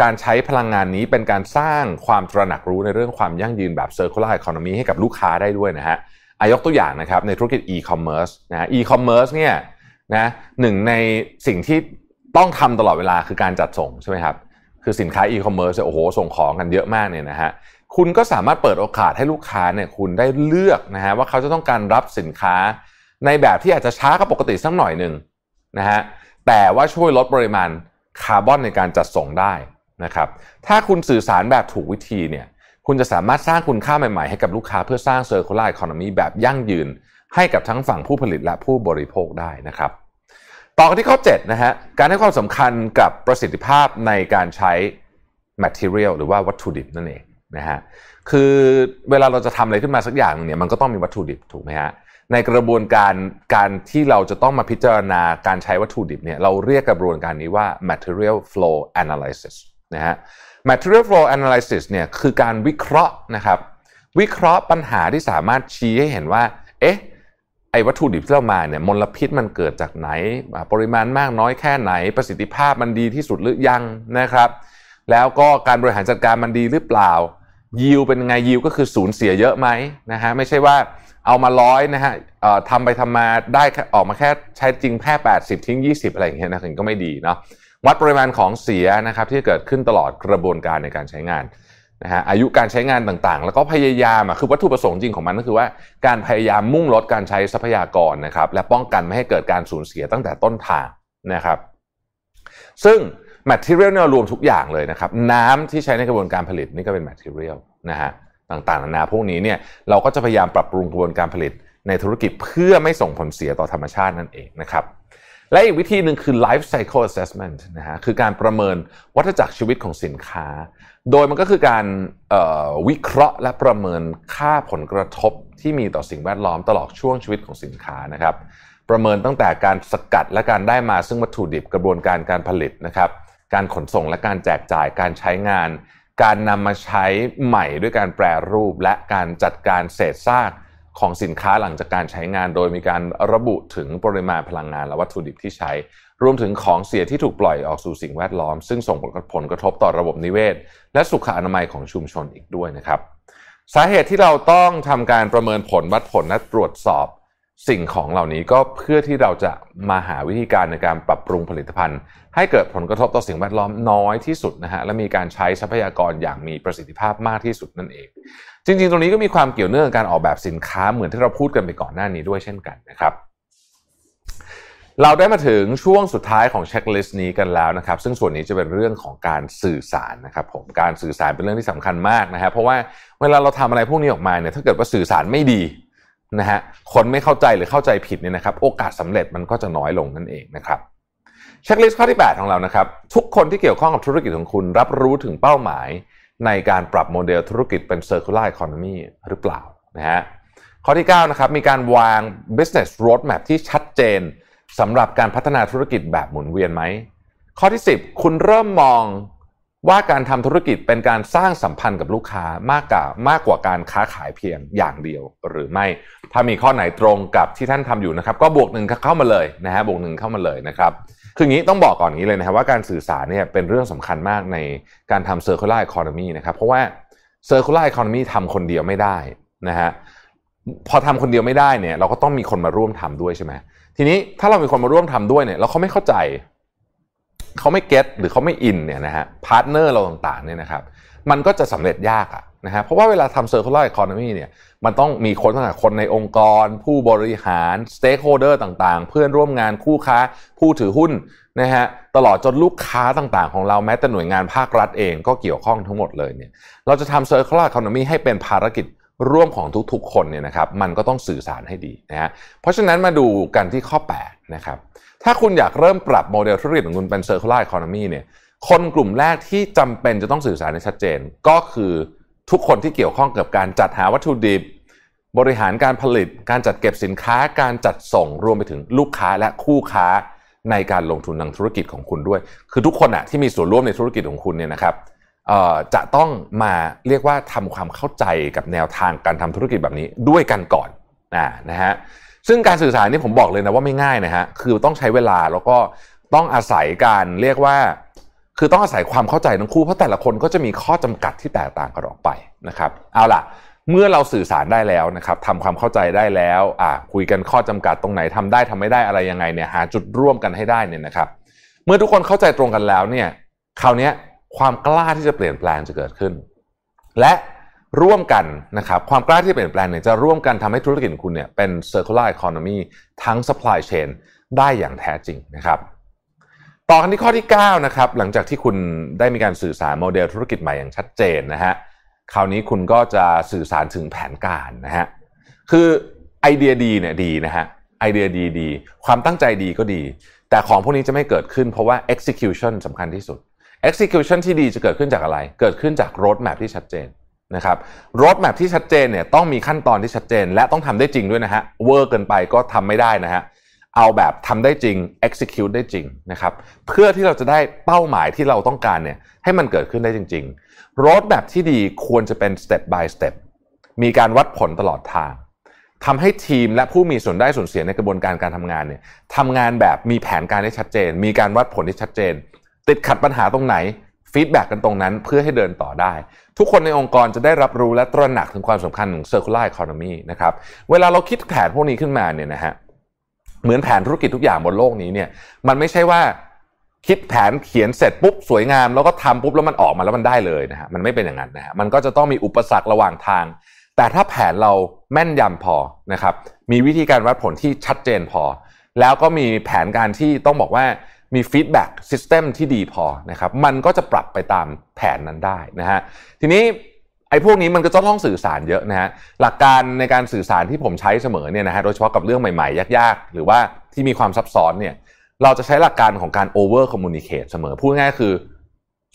การใช้พลังงานนี้เป็นการสร้างความตระหนักรู้ในเรื่องความยั่งยืนแบบ circular economy ให้กับลูกค้าได้ด้วยนะฮะอายกตัวอย่างนะครับในธุรกิจ e-commerce นะ e-commerce เนี่ยนะหนึ่งในสิ่งที่ต้องทำตลอดเวลาคือการจัดส่งใช่ไหมครับคือสินค้า e-commerce โอ้โหส่งของกันเยอะมากเนี่ยนะฮะคุณก็สามารถเปิดโอกาสให้ลูกค้าเนี่ยคุณได้เลือกนะฮะว่าเขาจะต้องการรับสินค้าในแบบที่อาจจะช้ากว่าปกติสักหน่อยหนึ่งนะฮะ แต่ว่าช่วยลดปริมาณคาร์บอนในการจัดส่งได้นะครับ ถ้าคุณสื่อสารแบบถูกวิธีเนี่ย คุณจะสามารถสร้างคุณค่าใหม่ๆ ให้กับลูกค้าเพื่อสร้างเซอร์คูลาร์อีโคโนมีแบบยั่งยืน ให้กับทั้งฝั่งผู้ผลิตและผู้บริโภคได้นะครับ ต่อกันที่ข้อ7นะฮะ การให้ความสำคัญกับประสิทธิภาพในการใช้ material หรือว่าวัตถุดิบนั่นเองนะฮะ คือเวลาเราจะทำอะไรขึ้นมาสักอย่างเนี่ย มันก็ต้องมีวัตถุดิบถูกไหมฮะ ในกระบวนการการที่เราจะต้องมาพิจารณาการใช้วัตถุดิบเนี่ยเราเรียกกระบวนการนี้ว่า material flow analysis นะฮะ material flow analysis เนี่ยคือการวิเคราะห์นะครับ วิเคราะห์ปัญหาที่สามารถชี้ให้เห็นว่า เอ๊ะไอ้วัตถุดิบที่เรามาเนี่ยมลพิษมันเกิดจากไหน ปริมาณมากน้อยแค่ไหน ประสิทธิภาพมันดีที่สุดหรือยังนะครับ แล้วก็การบริหารจัดการมันดีหรือเปล่า ยิวเป็นไงยิวก็คือสูญเสียเยอะไหมนะฮะไม่ใช่ว่า เอามาร้อยนะฮะทำไปทำมาได้ออกมาแค่ใช้จริงแค่ 80 ทิ้ง 20 อะไรอย่างเงี้ยนะถึงก็ไม่ดีเนาะวัดปริมาณของเสียนะครับที่เกิดขึ้นตลอดกระบวนการในการใช้งานนะฮะอายุการใช้งานต่างๆ แล้วก็พยายามอะคือวัตถุประสงค์จริงของมันก็คือว่าการพยายามมุ่งลดการใช้ทรัพยากรนะครับและป้องกันไม่ให้เกิดการสูญเสียตั้งแต่ต้นทางนะครับ ซึ่ง material เนี่ยรวมทุกอย่างเลยนะครับ น้ำที่ใช้ในกระบวนการผลิตนี่ก็เป็น material นะฮะ ต่างๆนานาพวกนี้เนี่ยเราก็จะพยายามปรับปรุงกระบวนการผลิตในธุรกิจเพื่อไม่ส่งผลเสียต่อธรรมชาตินั่นเองนะครับและอีกวิธีหนึ่งคือ life cycle assessment นะฮะคือการประเมินวัฏจักรชีวิตของสินค้า โดยมันก็คือการวิเคราะห์และประเมินค่าผลกระทบที่มีต่อสิ่งแวดล้อมตลอดช่วงชีวิตของสินค้านะครับ ประเมินตั้งแต่การสกัดและการได้มาซึ่งวัตถุดิบกระบวนการการผลิตนะครับ การขนส่งและการแจกจ่ายการใช้งาน การนำมาใช้ใหม่ด้วยการแปรรูป และการจัดการเศษซากของสินค้าหลังจากการใช้งาน โดยมีการระบุถึงปริมาณพลังงานและวัตถุดิบที่ใช้ รวมถึงของเสียที่ถูกปล่อยออกสู่สิ่งแวดล้อม ซึ่งส่งผลกระทบต่อระบบนิเวศ และสุขอนามัยของชุมชนอีกด้วยนะครับ สาเหตุที่เราต้องทำการประเมินผลวัดผลและตรวจสอบ สิ่งของเหล่านี้ก็เพื่อที่เราจะมาหาวิธีการในการปรับปรุงผลิตภัณฑ์ ให้เกิดผลกระทบต่อสิ่งแวดล้อมน้อยที่สุดนะฮะและมีการใช้ทรัพยากรอย่างมีประสิทธิภาพมากที่สุดนั่นเอง จริงๆ ตรงนี้ก็มีความเกี่ยวเนื่องกับการออกแบบสินค้าเหมือนที่เราพูดกันไปก่อนหน้านี้ด้วยเช่นกันนะครับ เราได้มาถึงช่วงสุดท้ายของเช็คลิสต์นี้กันแล้วนะครับ ซึ่งส่วนนี้จะเป็นเรื่องของการสื่อสารนะครับ ผมการสื่อสารเป็นเรื่องที่สำคัญมากนะฮะเพราะว่าเวลาเราทำอะไรพวกนี้ออกมาเนี่ยถ้าเกิดว่าสื่อสารไม่ดี นะฮะคนไม่เข้าใจหรือเข้าใจผิดเนี่ยนะครับ โอกาสสำเร็จมันก็จะน้อยลงนั่นเองนะครับเช็คลิสต์ข้อที่ 8 ของเรานะครับ ทุกคนที่เกี่ยวข้องกับธุรกิจของคุณ รับรู้ถึงเป้าหมาย ในการปรับโมเดลธุรกิจเป็น circular economy หรือเปล่านะฮะข้อที่ 9 นะครับ มีการวาง business roadmap ที่ชัดเจนสำหรับการพัฒนาธุรกิจแบบหมุนเวียนไหมข้อที่ 10 คุณเริ่มมอง ว่าการทำธุรกิจเป็นการสร้างสัมพันธ์กับลูกค้ามากกว่ามากกว่าการค้าขายเพียงอย่างเดียวหรือไม่ ถ้ามีข้อไหนตรงกับที่ท่านทำอยู่นะครับ ก็บวกหนึ่งเข้ามาเลยนะฮะบวกหนึ่งเข้ามาเลยนะครับคืองี้ต้องบอกก่อนนี้เลยนะครับว่าการสื่อสารเนี่ยเป็นเรื่องสำคัญมากในการทำ circular economy นะครับเพราะว่า circular economy ทำคนเดียวไม่ได้นะฮะพอทำคนเดียวไม่ได้เนี่ยเราก็ต้องมีคนมาร่วมทำด้วยใช่ไหมทีนี้ถ้าเรามีคนมาร่วมทำด้วยเนี่ยแล้วเขาไม่เข้าใจ เขาไม่ get หรือเขาไม่ in เนี่ยนะฮะ partner เราต่างๆเนี่ยนะครับมันก็จะสำเร็จยากอะนะฮะเพราะว่าเวลาทำ circular economy เนี่ยมันต้องมีคนต่างแต่คนในองค์กร ผู้บริหาร stakeholder ต่างๆ เพื่อนร่วมงานคู่ค้า ผู้ถือหุ้นนะฮะตลอดจนลูกค้าต่างๆ ของเราแม้แต่หน่วยงานภาครัฐเองก็เกี่ยวข้องทั้งหมดเลยเนี่ยเราจะทำ circular economy ให้เป็นภารกิจร่วมของทุกๆ คนเนี่ยนะครับมันก็ต้องสื่อสารให้ดีนะฮะเพราะฉะนั้นมาดูกันที่ข้อ8นะครับ ถ้าคุณอยากเริ่มปรับโมเดลธุรกิจของคุณเป็น circular economy เนี่ย คนกลุ่มแรกที่จำเป็นจะต้องสื่อสารในชัดเจน ก็คือทุกคนที่เกี่ยวข้องกับการจัดหาวัตถุดิบบริหารการผลิต การจัดเก็บสินค้า การจัดส่งรวมไปถึงลูกค้าและคู่ค้าในการลงทุนทางธุรกิจของคุณด้วย คือทุกคนอะที่มีส่วนร่วมในธุรกิจของคุณเนี่ยนะครับจะต้องมาเรียกว่าทำความเข้าใจกับแนวทางการทำธุรกิจแบบนี้ด้วยกันก่อนนะฮะ ซึ่งการสื่อสารนี่ผมบอกเลยนะว่าไม่ง่ายนะฮะคือต้องใช้เวลาแล้วก็ต้องอาศัยการเรียกว่า คือต้องอาศัยความเข้าใจทั้งคู่เพราะแต่ละคนก็จะมีข้อจำกัดที่แตกต่างกันออกไปนะครับเอาล่ะเมื่อเราสื่อสารได้แล้วนะครับทำความเข้าใจได้แล้วอ่าคุยกันข้อจำกัดตรงไหนทำได้ทำไม่ได้อะไรยังไงเนี่ยหาจุดร่วมกันให้ได้เนี่ยนะครับ เมื่อทุกคนเข้าใจตรงกันแล้วเนี่ยคราวนี้ความกล้าที่จะเปลี่ยนแปลงจะเกิดขึ้น และ ร่วมกันนะครับความกล้าที่เปลี่ยนแปลงเนี่ยจะร่วมกันทำให้ธุรกิจคุณเนี่ยเป็น circular economy ทั้ง supply chain ได้อย่างแท้จริงนะครับต่อกันที่ข้อที่9นะครับหลังจากที่คุณได้มีการสื่อสารโมเดลธุรกิจใหม่อย่างชัดเจนนะฮะคราวนี้คุณก็จะสื่อสารถึงแผนการนะฮะคือไอเดียดีเนี่ยดีนะฮะไอเดียดีดี ความตั้งใจดีก็ดี แต่ของพวกนี้จะไม่เกิดขึ้นเพราะว่า execution สำคัญที่สุด execution ที่ดีจะเกิดขึ้นจากอะไร เกิดขึ้นจาก road map ที่ชัดเจน นะครับรถแมพที่ชัดเจนเนี่ยต้องมีขั้นตอนที่ชัดเจน และต้องทำได้จริงด้วยนะฮะเวอร์เกินไปก็ทำไม่ได้นะฮะเอาแบบทำได้จริง execute ได้จริงนะครับเพื่อที่เราจะได้เป้าหมายที่เราต้องการเนี่ยให้มันเกิดขึ้นได้จริงๆรถแบบที่ดีควรจะเป็น step by step มีการวัดผลตลอดทางทำให้ทีมและผู้มีส่วนได้ส่วนเสียในกระบวนการการทำงานเนี่ยทำงานแบบมีแผนการที่ชัดเจน มีการวัดผลที่ชัดเจน ติดขัดปัญหาตรงไหน ฟีดแบ็กกันตรงนั้นเพื่อให้เดินต่อได้ ทุกคนในองค์กรจะได้รับรู้และตระหนักถึงความสำคัญของ circular economy นะครับเวลาเราคิดแผนพวกนี้ขึ้นมาเนี่ยนะฮะเหมือนแผนธุรกิจทุกอย่างบนโลกนี้เนี่ยมันไม่ใช่ว่าคิดแผนเขียนเสร็จปุ๊บสวยงาม แล้วก็ทำปุ๊บแล้วมันออกมาแล้วมันได้เลยนะฮะมันไม่เป็นอย่างนั้นนะฮะมันก็จะต้องมีอุปสรรคระหว่างทาง แต่ถ้าแผนเราแม่นยำพอนะครับมีวิธีการวัดผลที่ชัดเจนพอ แล้วก็มีแผนการที่ต้องบอกว่า มีฟีดแบ็กซิสเต็มที่ดีพอนะครับมันก็จะปรับไปตามแผนนั้นได้นะฮะทีนี้ไอ้พวกนี้มันก็ต้องสื่อสารเยอะนะฮะหลักการในการสื่อสารที่ผมใช้เสมอเนี่ยนะฮะโดยเฉพาะกับเรื่องใหม่ๆ ยากๆ หรือว่าที่มีความซับซ้อนเนี่ยเราจะใช้หลักการของการ over communicate เสมอ พูดง่ายคือ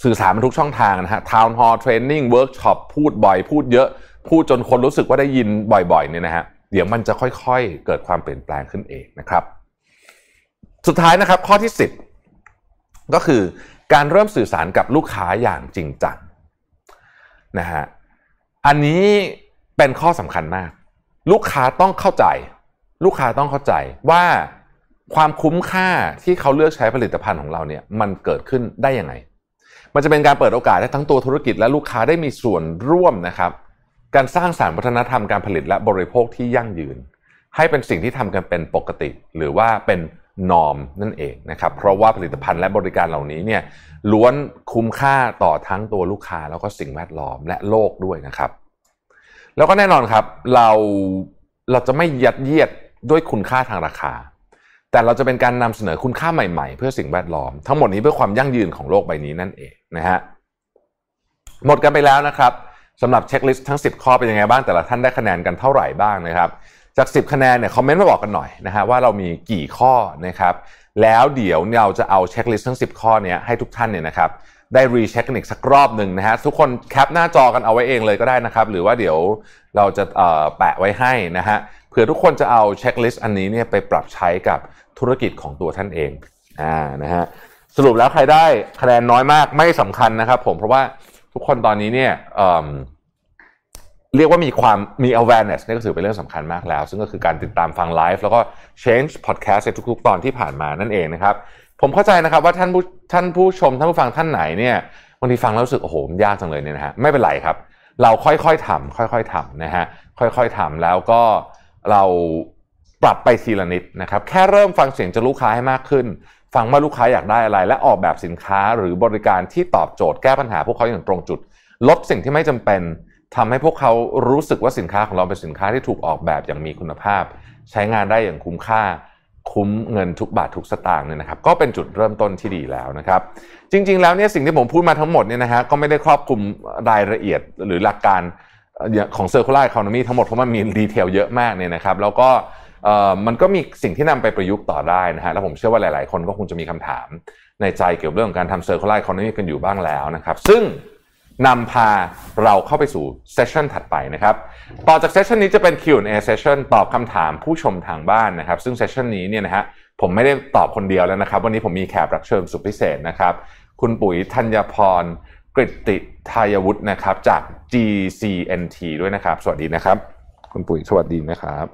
สื่อสารมันทุกช่องทางนะฮะ town hall training workshop พูดบ่อย พูดเยอะ พูดจนคนรู้สึกว่าได้ยินบ่อยๆเนี่ยนะฮะเดี๋ยวมันจะค่อยๆ เกิดความเปลี่ยนแปลงขึ้นเองนะครับ สุดท้ายนะครับข้อที่ 10 ก็คือการเริ่มสื่อสารกับลูกค้าอย่างจริงจังนะฮะอันนี้เป็นข้อสำคัญมาก ลูกค้าต้องเข้าใจ ลูกค้าต้องเข้าใจว่าความคุ้มค่าที่เขาเลือกใช้ผลิตภัณฑ์ของเราเนี่ยมันเกิดขึ้นได้ยังไง มันจะเป็นการเปิดโอกาสให้ทั้งตัวธุรกิจและลูกค้าได้มีส่วนร่วมนะครับ การสร้างสารรค์วัฒนธรรมการผลิตและบริโภคที่ยั่งยืน ให้เป็นสิ่งที่ทำกันเป็นปกติ หรือว่าเป็น นอมนั่นเองนะครับ เพราะว่าผลิตภัณฑ์และบริการเหล่านี้เนี่ยล้วนคุ้มค่าต่อทั้งตัวลูกค้าแล้วก็สิ่งแวดล้อมและโลกด้วยนะครับ แล้วก็แน่นอนครับเราเราจะไม่ยัดเยียดด้วยคุณค่าทางราคา แต่เราจะเป็นการนำเสนอคุณค่าใหม่ๆ เพื่อสิ่งแวดล้อม ทั้งหมดนี้เพื่อความยั่งยืนของโลกใบนี้นั่นเองนะฮะหมดกันไปแล้วนะครับสำหรับ checklist ทั้ง 10 ข้อเป็นยังไงบ้างแต่ละท่านได้คะแนนกันเท่าไหร่บ้างนะครับ จาก 10 คะแนนเนี่ยคอมเมนต์มาบอกกันหน่อยนะฮะว่าเรามีกี่ข้อนะครับแล้วเดี๋ยวเราจะเอา checklist ทั้ง 10 ข้อเนี้ยให้ทุกท่านเนี่ยนะครับได้ recheck กันอีกสักรอบหนึ่งนะฮะทุกคนแคปหน้าจอกันเอาไว้เองเลยก็ได้นะครับหรือว่าเดี๋ยวเราจะแปะไว้ให้นะฮะเผื่อทุกคนจะเอาเช็คลิสต์อันนี้เนี่ยไปปรับใช้กับธุรกิจของตัวท่านเองอ่านะฮะสรุปแล้วใครได้คะแนนน้อยมากไม่สำคัญนะครับผมเพราะว่าทุกคนตอนนี้เนี่ย เรียกว่ามีความมี awareness นี่ก็ถือเป็นเรื่องสำคัญมากแล้ว ซึ่งก็คือการติดตามฟังไลฟ์แล้วก็ change podcast ในทุกๆ ตอนที่ผ่านมานั่นเองนะครับ ผมเข้าใจนะครับว่าท่านผู้ท่านผู้ชมท่านผู้ฟังท่านไหนเนี่ยบางทีฟังแล้วรู้สึกโอ้โหมันยากจังเลยเนี่ยนะฮะไม่เป็นไรครับ เราค่อยๆทำค่อยๆทำนะฮะค่อยๆทำแล้วก็เราปรับไปทีละนิดนะครับแค่เริ่มฟังเสียงจากลูกค้าให้มากขึ้น ฟังว่าลูกค้าอยากได้อะไร และออกแบบสินค้าหรือบริการที่ตอบโจทย์แก้ปัญหาพวกเขาอย่างตรงจุด ลดสิ่งที่ไม่จำเป็น ทำให้พวกเขารู้สึกว่าสินค้าของเราเป็นสินค้าที่ถูกออกแบบอย่างมีคุณภาพ ใช้งานได้อย่างคุ้มค่าคุ้มเงินทุกบาททุกสตางค์เนี่ยนะครับก็เป็นจุดเริ่มต้นที่ดีแล้วนะครับ จริง ๆ แล้วเนี่ยสิ่งที่ผมพูดมาทั้งหมดเนี่ยนะฮะก็ไม่ได้ครอบคลุมรายละเอียดหรือหลักการของ circular economy ทั้งหมดเพราะมันมี detail เยอะมากเนี่ยนะครับแล้วก็มันก็มีสิ่งที่นำไปประยุกต์ต่อได้นะฮะแล้วผมเชื่อว่าหลาย ๆ คนก็คงจะมีคำถามในใจเกี่ยวกับเรื่องการทำ circular economy กันอยู่บ้างแล้วนะครับ ซึ่ง นำพาเราเข้าไปสู่ session ถัดไปนะครับ ต่อจาก session นี้จะเป็น Q&A เซสชันตอบคำถามผู้ชมทางบ้านนะครับ ซึ่ง session นี้เนี่ยนะฮะผมไม่ได้ตอบคนเดียวแล้วนะครับ วันนี้ผมมีแขกรับเชิญสุดพิเศษนะครับ คุณปุ๋ยธัญพรกริติทายวุฒินะครับจาก GCNT ด้วยนะครับ สวัสดีนะครับ คุณปุ๋ยสวัสดีนะครับ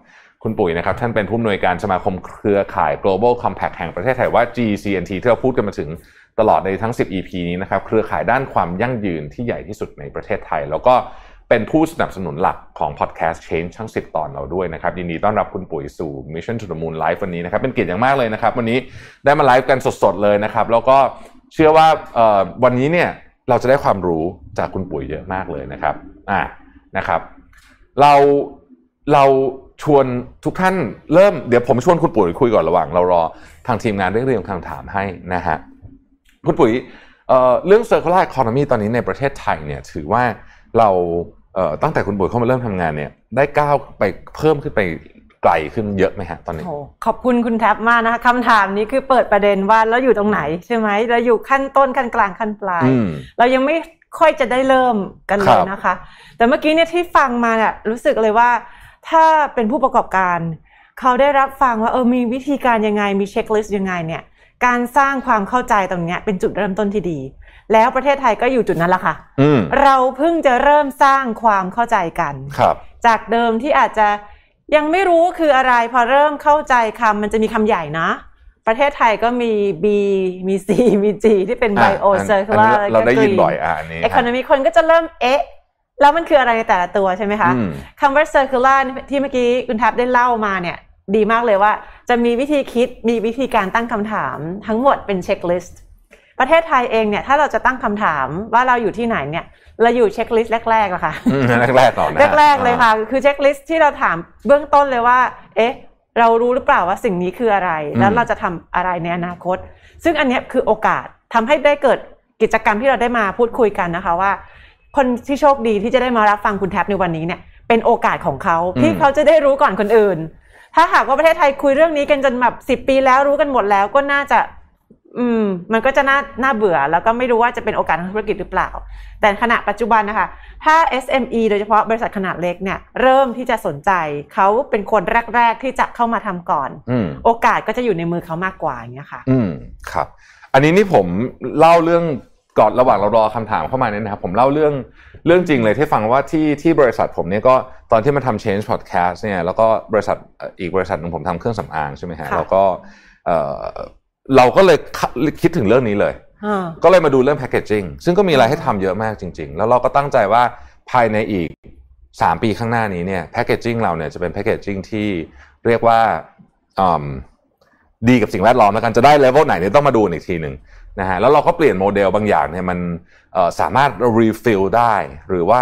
คุณปุ๋ยนะครับ ท่านเป็นผู้อำนวยการสมาคมเครือข่าย Global Compact แห่งประเทศไทยว่า GCNT ที่เราพูดกันมาถึง ตลอดในทั้ง 10 EP นี้นะครับเครือข่ายด้านความยั่งยืนที่ใหญ่ที่สุดในประเทศไทย แล้วก็เป็นผู้สนับสนุนหลักของ Podcast Change ทั้ง 10 ตอนเราด้วยนะครับยินดีต้อนรับคุณปุ๋ยสู่ Mission to the Moon Live วันนี้นะครับเป็นเกียรติอย่างมากเลยนะครับ วันนี้ได้มาไลฟ์กันสดๆเลยนะครับ แล้วก็เชื่อว่าวันนี้เนี่ยเราจะได้ความรู้จากคุณปุ๋ยเยอะมากเลยนะครับอ่านะครับ เราเราชวนทุกท่านเริ่มเดี๋ยวผมชวนคุณปุ๋ยคุยก่อนระหว่าง เรารอทางทีมงานเรียบเรียงคำถามให้นะฮะ คุณปุ๋ยเเรื่อง circular economy ตอนนี้ในประเทศไทยเนี่ยถือว่าเราตั้งแต่คุณปุ๋ยเข้ามาเริ่มทำงานเนี่ยได้ก้าวไปเพิ่มขึ้นไปไกลขึ้นเยอะไหมฮะตอนนี้ขอบคุณคุณแท็บมากนะคะคำถามนี้คือเปิดประเด็นว่าเราอยู่ตรงไหนใช่ไหมเราอยู่ขั้นต้นขั้นกลางขั้นปลาย เรายังไม่ค่อยจะได้เริ่มกันเลครัยบนะคะ แต่เมื่อกี้เนี่ยที่ฟังมาเนี่ยรู้สึกเลยว่าถ้าเป็นผู้ประกอบการ เขาได้รับฟังว่าเออมีวิธีการยังไงมีเช็คลิสต์ยังไงเนี่ย การสร้างความเข้าใจตรงเนี้ยเป็นจุดเริ่มต้นที่ดี แล้วประเทศไทยก็อยู่จุดนั้นละค่ะอืมเราเพิ่งจะเริ่มสร้างความเข้าใจกันครับ จากเดิมที่อาจจะยังไม่รู้คืออะไร พอเริ่มเข้าใจคำมันจะมีคำใหญ่นะ ประเทศไทยก็มี B มี C มี G ที่เป็นอะ bio อัน circular อันนี้เราได้ยินบ่อยอะอันนี้เอ c o n o m y คนก็จะเริ่มเอ๊ะแล้วมันคืออะไรในแต่ละตัวใช่ไหมคะอืมคำว่า circular ที่เมื่อกี้คุณทับได้เล่ามาเนี่ย ดีมากเลยว่า จะมีวิธีคิดมีวิธีการตั้งคำถามทั้งหมดเป็น checklist ประเทศไทยเองเนี่ยถ้าเราจะตั้งคำถามว่าเราอยู่ที่ไหนเนี่ยเราอยู่ checklist แรกๆอะค่ะอืมแรกๆก่อนนะแรกๆเลยค่ะ คือ checklist ที่เราถามเบื้องต้นเลยว่า เอ๊ะ เรารู้หรือเปล่าว่าสิ่งนี้คืออะไร แล้วเราจะทำอะไรในอนาคต ซึ่งอันเนี้ยคือโอกาสทำให้ได้เกิดกิจกรรมที่เราได้มาพูดคุยกันนะคะว่า คนที่โชคดีที่จะได้มารับฟังคุณแท็บในวันนี้เนี่ยเป็นโอกาสของเขาที่เขาจะได้รู้ก่อนคนอื่น ถ้าหากว่าประเทศไทยคุยเรื่องนี้กันจนแบบสิบปีแล้วรู้กันหมดแล้วก็น่าจะ อืม มันก็จะน่าน่าเบื่อ แล้วก็ไม่รู้ว่าจะเป็นโอกาสทางธุรกิจหรือเปล่า แต่ขณะปัจจุบันนะคะ ถ้า SME โดยเฉพาะบริษัทขนาดเล็กเนี่ย เริ่มที่จะสนใจเขาเป็นคนแรก ๆ ที่จะเข้ามาทำก่อนอืมโอกาสก็จะอยู่ในมือเขามากกว่าอย่างเงี้ยค่ะ อืมครับ อันนี้นี่ผมเล่าเรื่องก่อนระหว่างเรารอคำถามเข้ามาเนี่ยนะครับผมเล่าเรื่อง เรื่องจริงเลยที่ฟังว่าที่ที่บริษัทผมเนี่ยก็ตอนที่มาทำ change podcast เนี่ยแล้วก็บริษัทเอ่ออีกบริษัทหนึ่งผมทำเครื่องสำอางใช่ไหมฮะค่ะแล้วก็เออเราก็เลยคิดถึงเรื่องนี้เลยอ่าก็เลยมาดูเรื่องแพ c เกจจิ้งซึ่งก็มีอะไรให้ทำเยอะมากจริง ๆ แล้วเราก็ตั้งใจว่าภายในอีก 3 ปีข้างหน้านี้เนี่ยแพ c เกจจิ้งเราเนี่ยจะเป็นแพ c เกจจิ้งที่เรียกว่าอืมดีกับสิ่งแวดล้อมแล้วกันจะได้เลเวลไหนเนี่ยต้องมาดูอีกทีหนึ่ง นะฮะแล้วเราก็เปลี่ยนโมเดลบางอย่างเนี่ยมันเอ่อสามารถ refill ได้ หรือว่า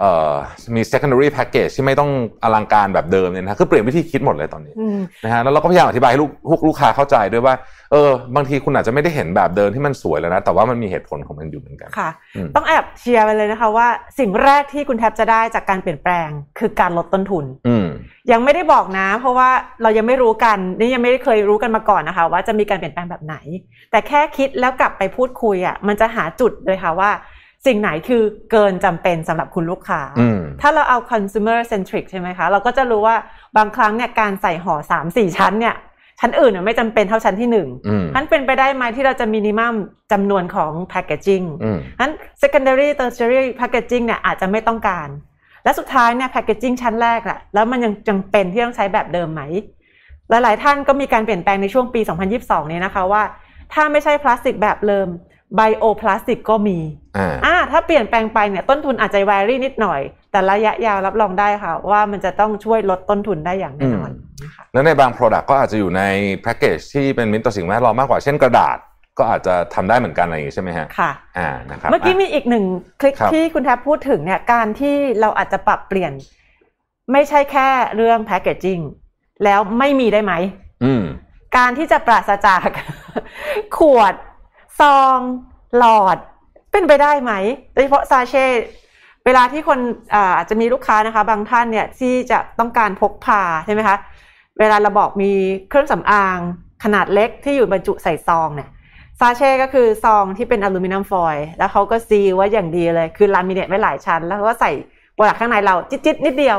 เอ่อมี secondary package ที่ไม่ต้องอลังการแบบเดิมเนี่ยนะคือเปลี่ยนวิธีคิดหมดเลยตอนนี้อืมนะฮะแล้วเราก็พยายามอธิบายให้ลูกลูกลูกค้าเข้าใจด้วยว่า เออบางทีคุณอาจจะไม่ได้เห็นแบบเดิมที่มันสวยแล้วนะ แต่ว่ามันมีเหตุผลของมันอยู่เหมือนกันค่ะอืมต้องแอบเชียร์ไปเลยนะคะว่า สิ่งแรกที่คุณแทบจะได้จากการเปลี่ยนแปลงคือการลดต้นทุนอืมยังไม่ได้บอกนะ เพราะว่าเรายังไม่รู้กันนี่ยังไม่ได้เคยรู้กันมาก่อนนะคะ ว่าจะมีการเปลี่ยนแปลงแบบไหน แต่แค่คิดแล้วกลับไปพูดคุยอะมันจะหาจุดเลยค่ะว่าสิ่งไหนคือเกินจำเป็นสำหรับคุณลูกค้าอืมถ้าเราเอา consumer centric ใช่ไหมคะ เราก็จะรู้ว่าบางครั้งเนี่ยการใส่ห่อสามสี่ชั้นเนี่ย ชั้นอื่นน่ะไม่จำเป็นเท่าชั้นที่หนึ่งอืมนั้นเป็นไปได้ไหมที่เราจะมินิมัมจำนวนของ packaging อืมนั้น secondary tertiary packaging เนี่ยอาจจะไม่ต้องการ และสุดท้ายเนี่ย packaging ชั้นแรกอะแล้วมันยังจำเป็นที่ต้องใช้แบบเดิมไหม หลาย ๆ ท่านก็มีการเปลี่ยนแปลงในช่วงปี 2022 นี้นะคะว่า ถ้าไม่ใช่พลาสติกแบบเดิมไบโอพลาสติกก็มีอ่าอ่าถ้าเปลี่ยนแปลงไปเนี่ยต้นทุนอาจจะว a รี่นิดหน่อย แต่ระยะยาวรับรองได้ค่ะ ว่ามันจะต้องช่วยลดต้นทุนได้อย่างแน่นอนนะคะ แล้วในบาง Product ก็อาจจะอยู่ในแพ็กเกจที่เป็นมิตรต่อสิ่งแวดล้อมมากกว่าเช่นกระดาษก็อาจจะทำได้เหมือนกันอะไรอย่างงี้ใช่ไหมฮะ ค่ะ อ่า นะครับ เมื่อกี้มีอีกหนึ่งคลิกครับที่คุณแทบพูดถึงเนี่ย การที่เราอาจจะปรับเปลี่ยน ไม่ใช่แค่เรื่องแพ c เกจจิ้งแล้วไม่มีได้ไหม อืม การที่จะปราศจาก ขวด ซอง หลอด เป็นไปได้ไหม โดยเฉพาะซาเช่ เวลาที่คนอาอาจจะมีลูกค้านะคะ บางท่านเนี่ยที่จะต้องการพกพาใช่ไหมคะ เวลาเราบอกมีเครื่องสำอางขนาดเล็กที่อยู่บรรจุใส่ซองเนี่ยซาเช่ก็คือซองที่เป็นอลูมิเนียมฟอยล์แล้วเขาก็ซีลไว้อย่างดีเลย คือลามิเนตไว้หลายชั้น แล้วเขาก็ใส่product ข้างในเราจิ๊ดๆนิดเดียว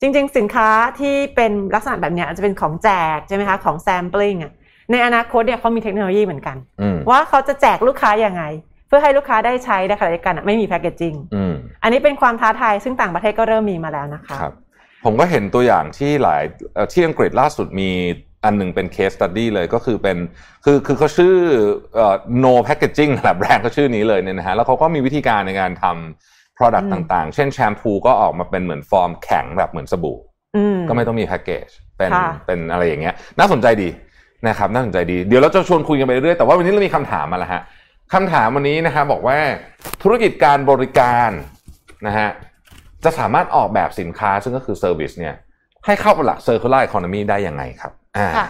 จริง ๆ สินค้าที่เป็นลักษณะแบบเนี้ยอาจจะเป็นของแจกใช่ไหมคะของแซม p ป i n g อะในอนาคตเนี่ยเขามีเทคโนโลยีเหมือนกันอืมว่าเขาจะแจกลูกค้ายังไง เพื่อให้ลูกค้าได้ใช้ในขณะเดียวกันอะไม่มี packaging อืมอันนี้เป็นความท้าทายซึ่งต่างประเทศก็เริ่มมีมาแล้วนะคะครับ ผมก็เห็นตัวอย่างที่หลายเอ่อที่อังกฤษล่าสุดมีอันหนึ่งเป็น case study เลยก็คือเป็นคือคือเขาชื่อเอ่อ no packaging แหละแบรนด์เขาชื่อนี้เลยเนี่ยนะฮะแล้วเขาก็มีวิธีการในการทำ product อืมต่างๆ เช่นแชมพูก็ออกมาเป็นเหมือนฟอร์มแข็งแบบเหมือนสบู่อืมก็ไม่ต้องมีแพ็กเกจเป็นค่ะเป็นอะไรอย่างเงี้ย น่าสนใจดีนะครับน่าสนใจดี เดี๋ยวเราจะชวนคุยกันไปเรื่อยๆแต่ว่าวันนี้เรามีคำถามมาแล้วฮะคำถามวันนี้นะฮะบอกว่าธุรกิจการบริการนะฮะ จะสามารถออกแบบสินค้าซึ่งก็คือ service เนี่ยให้เข้ากับหลัก circular economy ได้ยังไงครับอ่าค่ะ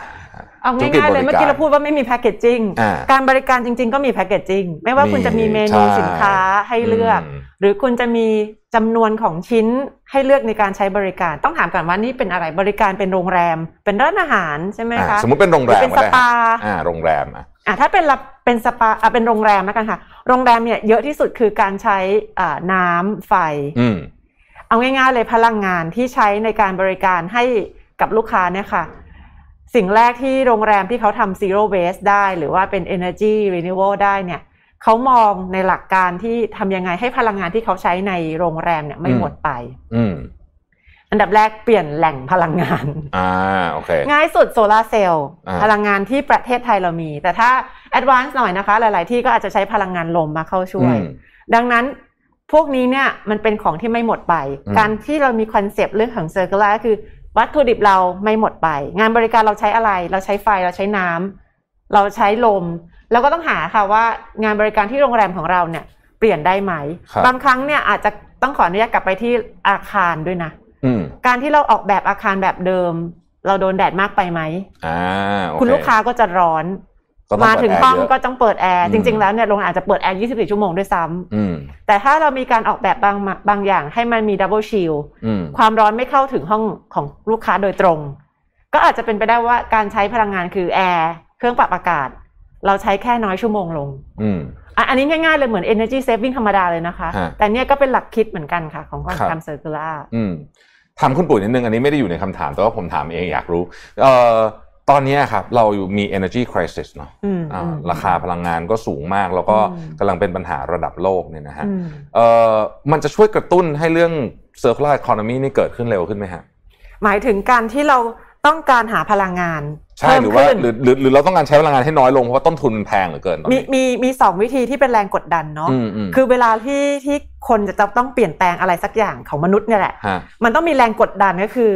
เอาธุรกิจง่ายๆเลยบริการเมื่อกี้เราพูดว่าไม่มี packaging อ่าการบริการจริง ๆ ก็มี packaging ไม่ว่าคุณจะมีเมนูใช่สินค้าให้เลือกมหรือคุณจะมีจำนวนของชิ้นให้เลือกในการใช้บริการ ต้องถามก่อนว่านี่เป็นอะไรบริการเป็นโรงแรม เป็นร้านอาหารใช่ไหมอ่าคะสมมติเป็นโรงแรมหรือเป็นก็ได้สปาอ่าโรงแรมอะอะถ้าเป็นรับเป็นสปาอะเป็นโรงแรมแล้วกันค่ะ โรงแรมเนี่ยเยอะที่สุดคือการใช้อ่าน้ำไฟอืม เอาง่ายๆเลยพลังงานที่ใช้ในการบริการให้กับลูกค้าเนี่ยค่ะ สิ่งแรกที่โรงแรมที่เขาทำ zero waste ได้หรือว่าเป็น energy renewable ได้เนี่ยเขามองในหลักการที่ทำยังไงให้พลังงานที่เขาใช้ในโรงแรมเนี่ยไม่อืมหมดไปอืมอันดับแรกเปลี่ยนแหล่งพลังงานอ่าโอเคง่ายสุดโซลาร์เซลล์อ่าพลังงานที่ประเทศไทยเรามี แต่ถ้า advance หน่อยนะคะ หลาย ๆ ที่ก็อาจจะใช้พลังงานลมมาเข้าช่วยอืมดังนั้น พวกนี้เนี่ยมันเป็นของที่ไม่หมดไปอืมการที่เรามี concept เรื่องของ circular ก็คือ วัตถุดิบเราไม่หมดไป งานบริการเราใช้อะไร เราใช้ไฟเราใช้น้ำเราใช้ลมแล้วก็ต้องหาค่ะว่างานบริการที่โรงแรมของเราเนี่ย เปลี่ยนได้ไหมครับบางครั้งเนี่ยอาจจะต้องขออนุญาตกลับไปที่อาคารด้วยนะอืมการที่เราออกแบบอาคารแบบเดิม เราโดนแดดมากไปไหมอ่าโอเค คุณลูกค้าก็จะร้อนก็ต้อง มาถึงห้องเปิดแร์เยะก็ต้องเปิดแอร์อืมจริง ๆ แล้วเนี่ยโรงแรมอาจจะเปิดแอร์ 24 ชั่วโมงด้วยซ้ำอืมแต่ถ้าเรามีการออกแบบบางมาบางอย่างให้มันมี double shield อืมความร้อนไม่เข้าถึงห้องของลูกค้าโดยตรง ก็อาจจะเป็นไปได้ว่าการใช้พลังงานคือแอร์เครื่องปรับอากาศ เราใช้แค่น้อยชั่วโมงลงอืมอะอันนี้ง่ายๆเลยเหมือน energy saving ธรรมดาเลยนะคะฮะแต่เนี่ยก็เป็นหลักคิดเหมือนกันค่ะ ของการครับทำ circular อืมถามคุณปุ๋ยนิดนึงอันนี้ไม่ได้อยู่ในคำถามแต่ว่าผมถามเองอยากรู้เอ่อ ตอนนี้ครับเราอยู่มี energy crisis เนาะอืมอ่าอืมราคาพลังงานก็สูงมาก แล้วก็อืมกำลังเป็นปัญหาระดับโลกเนี่ยนะฮะอืมเอ่อมันจะช่วยกระตุ้นให้เรื่อง circular economy นี่เกิดขึ้นเร็วขึ้นไหมฮะ หมายถึงการที่เราต้องการหาพลังงานใช่เพิ่มหรือว่าขึ้นหรือหรือหรือเราต้องการใช้พลังงานให้น้อยลงเพราะว่าต้นทุนมันแพงเหลือเกินตอนมีนี้มีมีสองวิธีที่เป็นแรงกดดันเนาะอืมอืมคือเวลาที่ที่คนจะต้องเปลี่ยนแปลงอะไรสักอย่างของมนุษย์เนี่ยแหละฮะมันต้องมีแรงกดดันก็คือ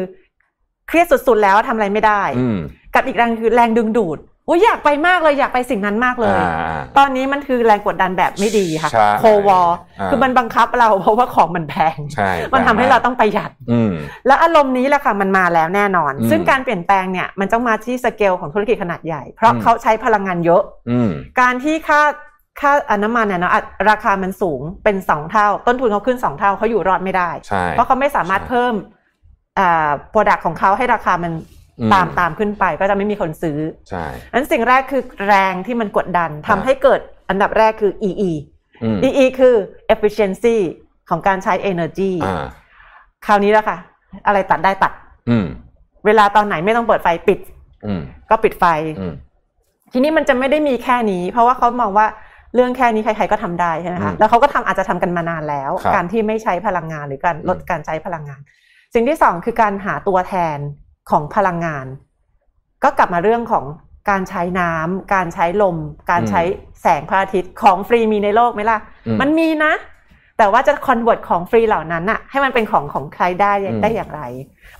เครียดสุดๆแล้วทำอะไรไม่ได้อืม กับอีกแรงคือแรงดึงดูดโอ้ยอยากไปมากเลยอยากไปสิ่งนั้นมากเลยอ่าตอนนี้มันคือแรงกดดันแบบไม่ดีค่ะใช่โควออ่าคือมันบังคับเราเพราะว่าของมันแพงใช่มันทำให้เราต้องประหยัดอืมแล้วอารมณ์นี้แหละค่ะมันมาแล้วแน่นอนอืมซึ่งการเปลี่ยนแปลงเนี่ยมันต้องมาที่สเกลของธุรกิจขนาดใหญ่ เพราะอืมเขาใช้พลังงานเยอะอืมการที่ค่าค่าน้ำมันเนี่ยเนาะอะราคามันสูงเป็นสองเท่า ต้นทุนเขาขึ้นสองเท่าเขาอยู่รอดไม่ได้ใช่เพราะเขาไม่สามารถใช่เพิ่มอ่าโปรดักของเขาให้ราคามันอืม ตามตามขึ้นไปก็จะไม่มีคนซื้อใช่นั้นสิ่งแรกคือแรงที่มันกดดันทำให้เกิดอันดับแรกคือ EE อืม EE คือ efficiency ของการใช้ energy อ่าคราวนี้แล้วค่ะ อะไรตัดได้ตัดอืมเวลาตอนไหนไม่ต้องเปิดไฟปิดอืมก็ปิดไฟอืมทีนี้มันจะไม่ได้มีแค่นี้ เพราะว่าเขามองว่าเรื่องแค่นี้ใครๆก็ทำได้ใช่ไหมอืคะมแล้วเขาก็ทำอาจจะทำกันมานานแล้วครับการที่ไม่ใช้พลังงานหรือการลดอืมการใช้พลังงาน สิ่งที่สองคือการหาตัวแทน ของพลังงาน ก็กลับมาเรื่องของการใช้น้ำการใช้ลม การใช้แสงพระอาทิตย์ของฟรีมีในโลกไหมล่ะอืมมันมีนะ แต่ว่าจะ convert ของฟรีเหล่านั้นน่ะให้มันเป็นของของใครได้อืมได้อย่างไร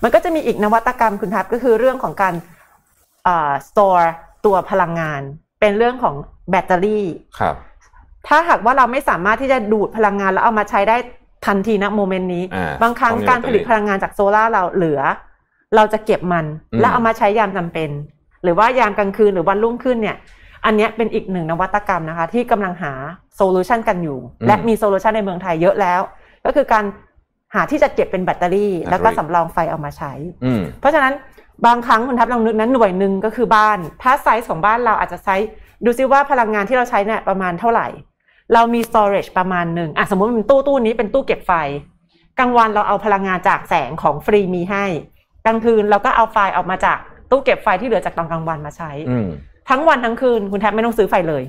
มันก็จะมีอีกนวัตกรรมคุณทัพก็คือเรื่องของการอ่า store ตัวพลังงาน เป็นเรื่องของแบตเตอรี่ครับ ถ้าหากว่าเราไม่สามารถที่จะดูดพลังงานแล้วเอามาใช้ได้ทันทีณ moment นี้อ่าบางครั้งต้องมีการผลิตแบตเตอรี่พลังงานจากโซลาร์เราเหลือ เราจะเก็บมันอืมแล้วเอามาใช้ยามจำเป็น หรือว่ายามกลางคืนหรือวันรุ่งขึ้นเนี่ย อันเนี้ยเป็นอีกหนึ่งนวัตกรรมนะคะ ที่กำลังหา solution กันอยู่ และมี solution ในเมืองไทยเยอะแล้ว ก็คือการหาที่จะเก็บเป็นแบตเตอรี่ แล้วก็สำรองไฟเอามาใช้อืมเพราะฉะนั้นบางครั้งคุณทัพลองนึกนั้นหน่วยหนึ่งก็คือบ้าน ถ้าไซส์ของบ้านเราอาจจะใช้ดูซิว่าพลังงานที่เราใช้เนี่ยประมาณเท่าไหร่ เรามี storage ประมาณหนึ่งอะสมมติมันตู้ตู้นี้เป็นตู้เก็บไฟ กลางวันเราเอาพลังงานจากแสงของฟรีมีให้ กลางคืนเราก็เอาไฟออกมาจากตู้เก็บไฟที่เหลือจากตอนกลางวันมาใช้อืมทั้งวันทั้งคืนคุณแทบไม่ต้องซื้อไฟเลย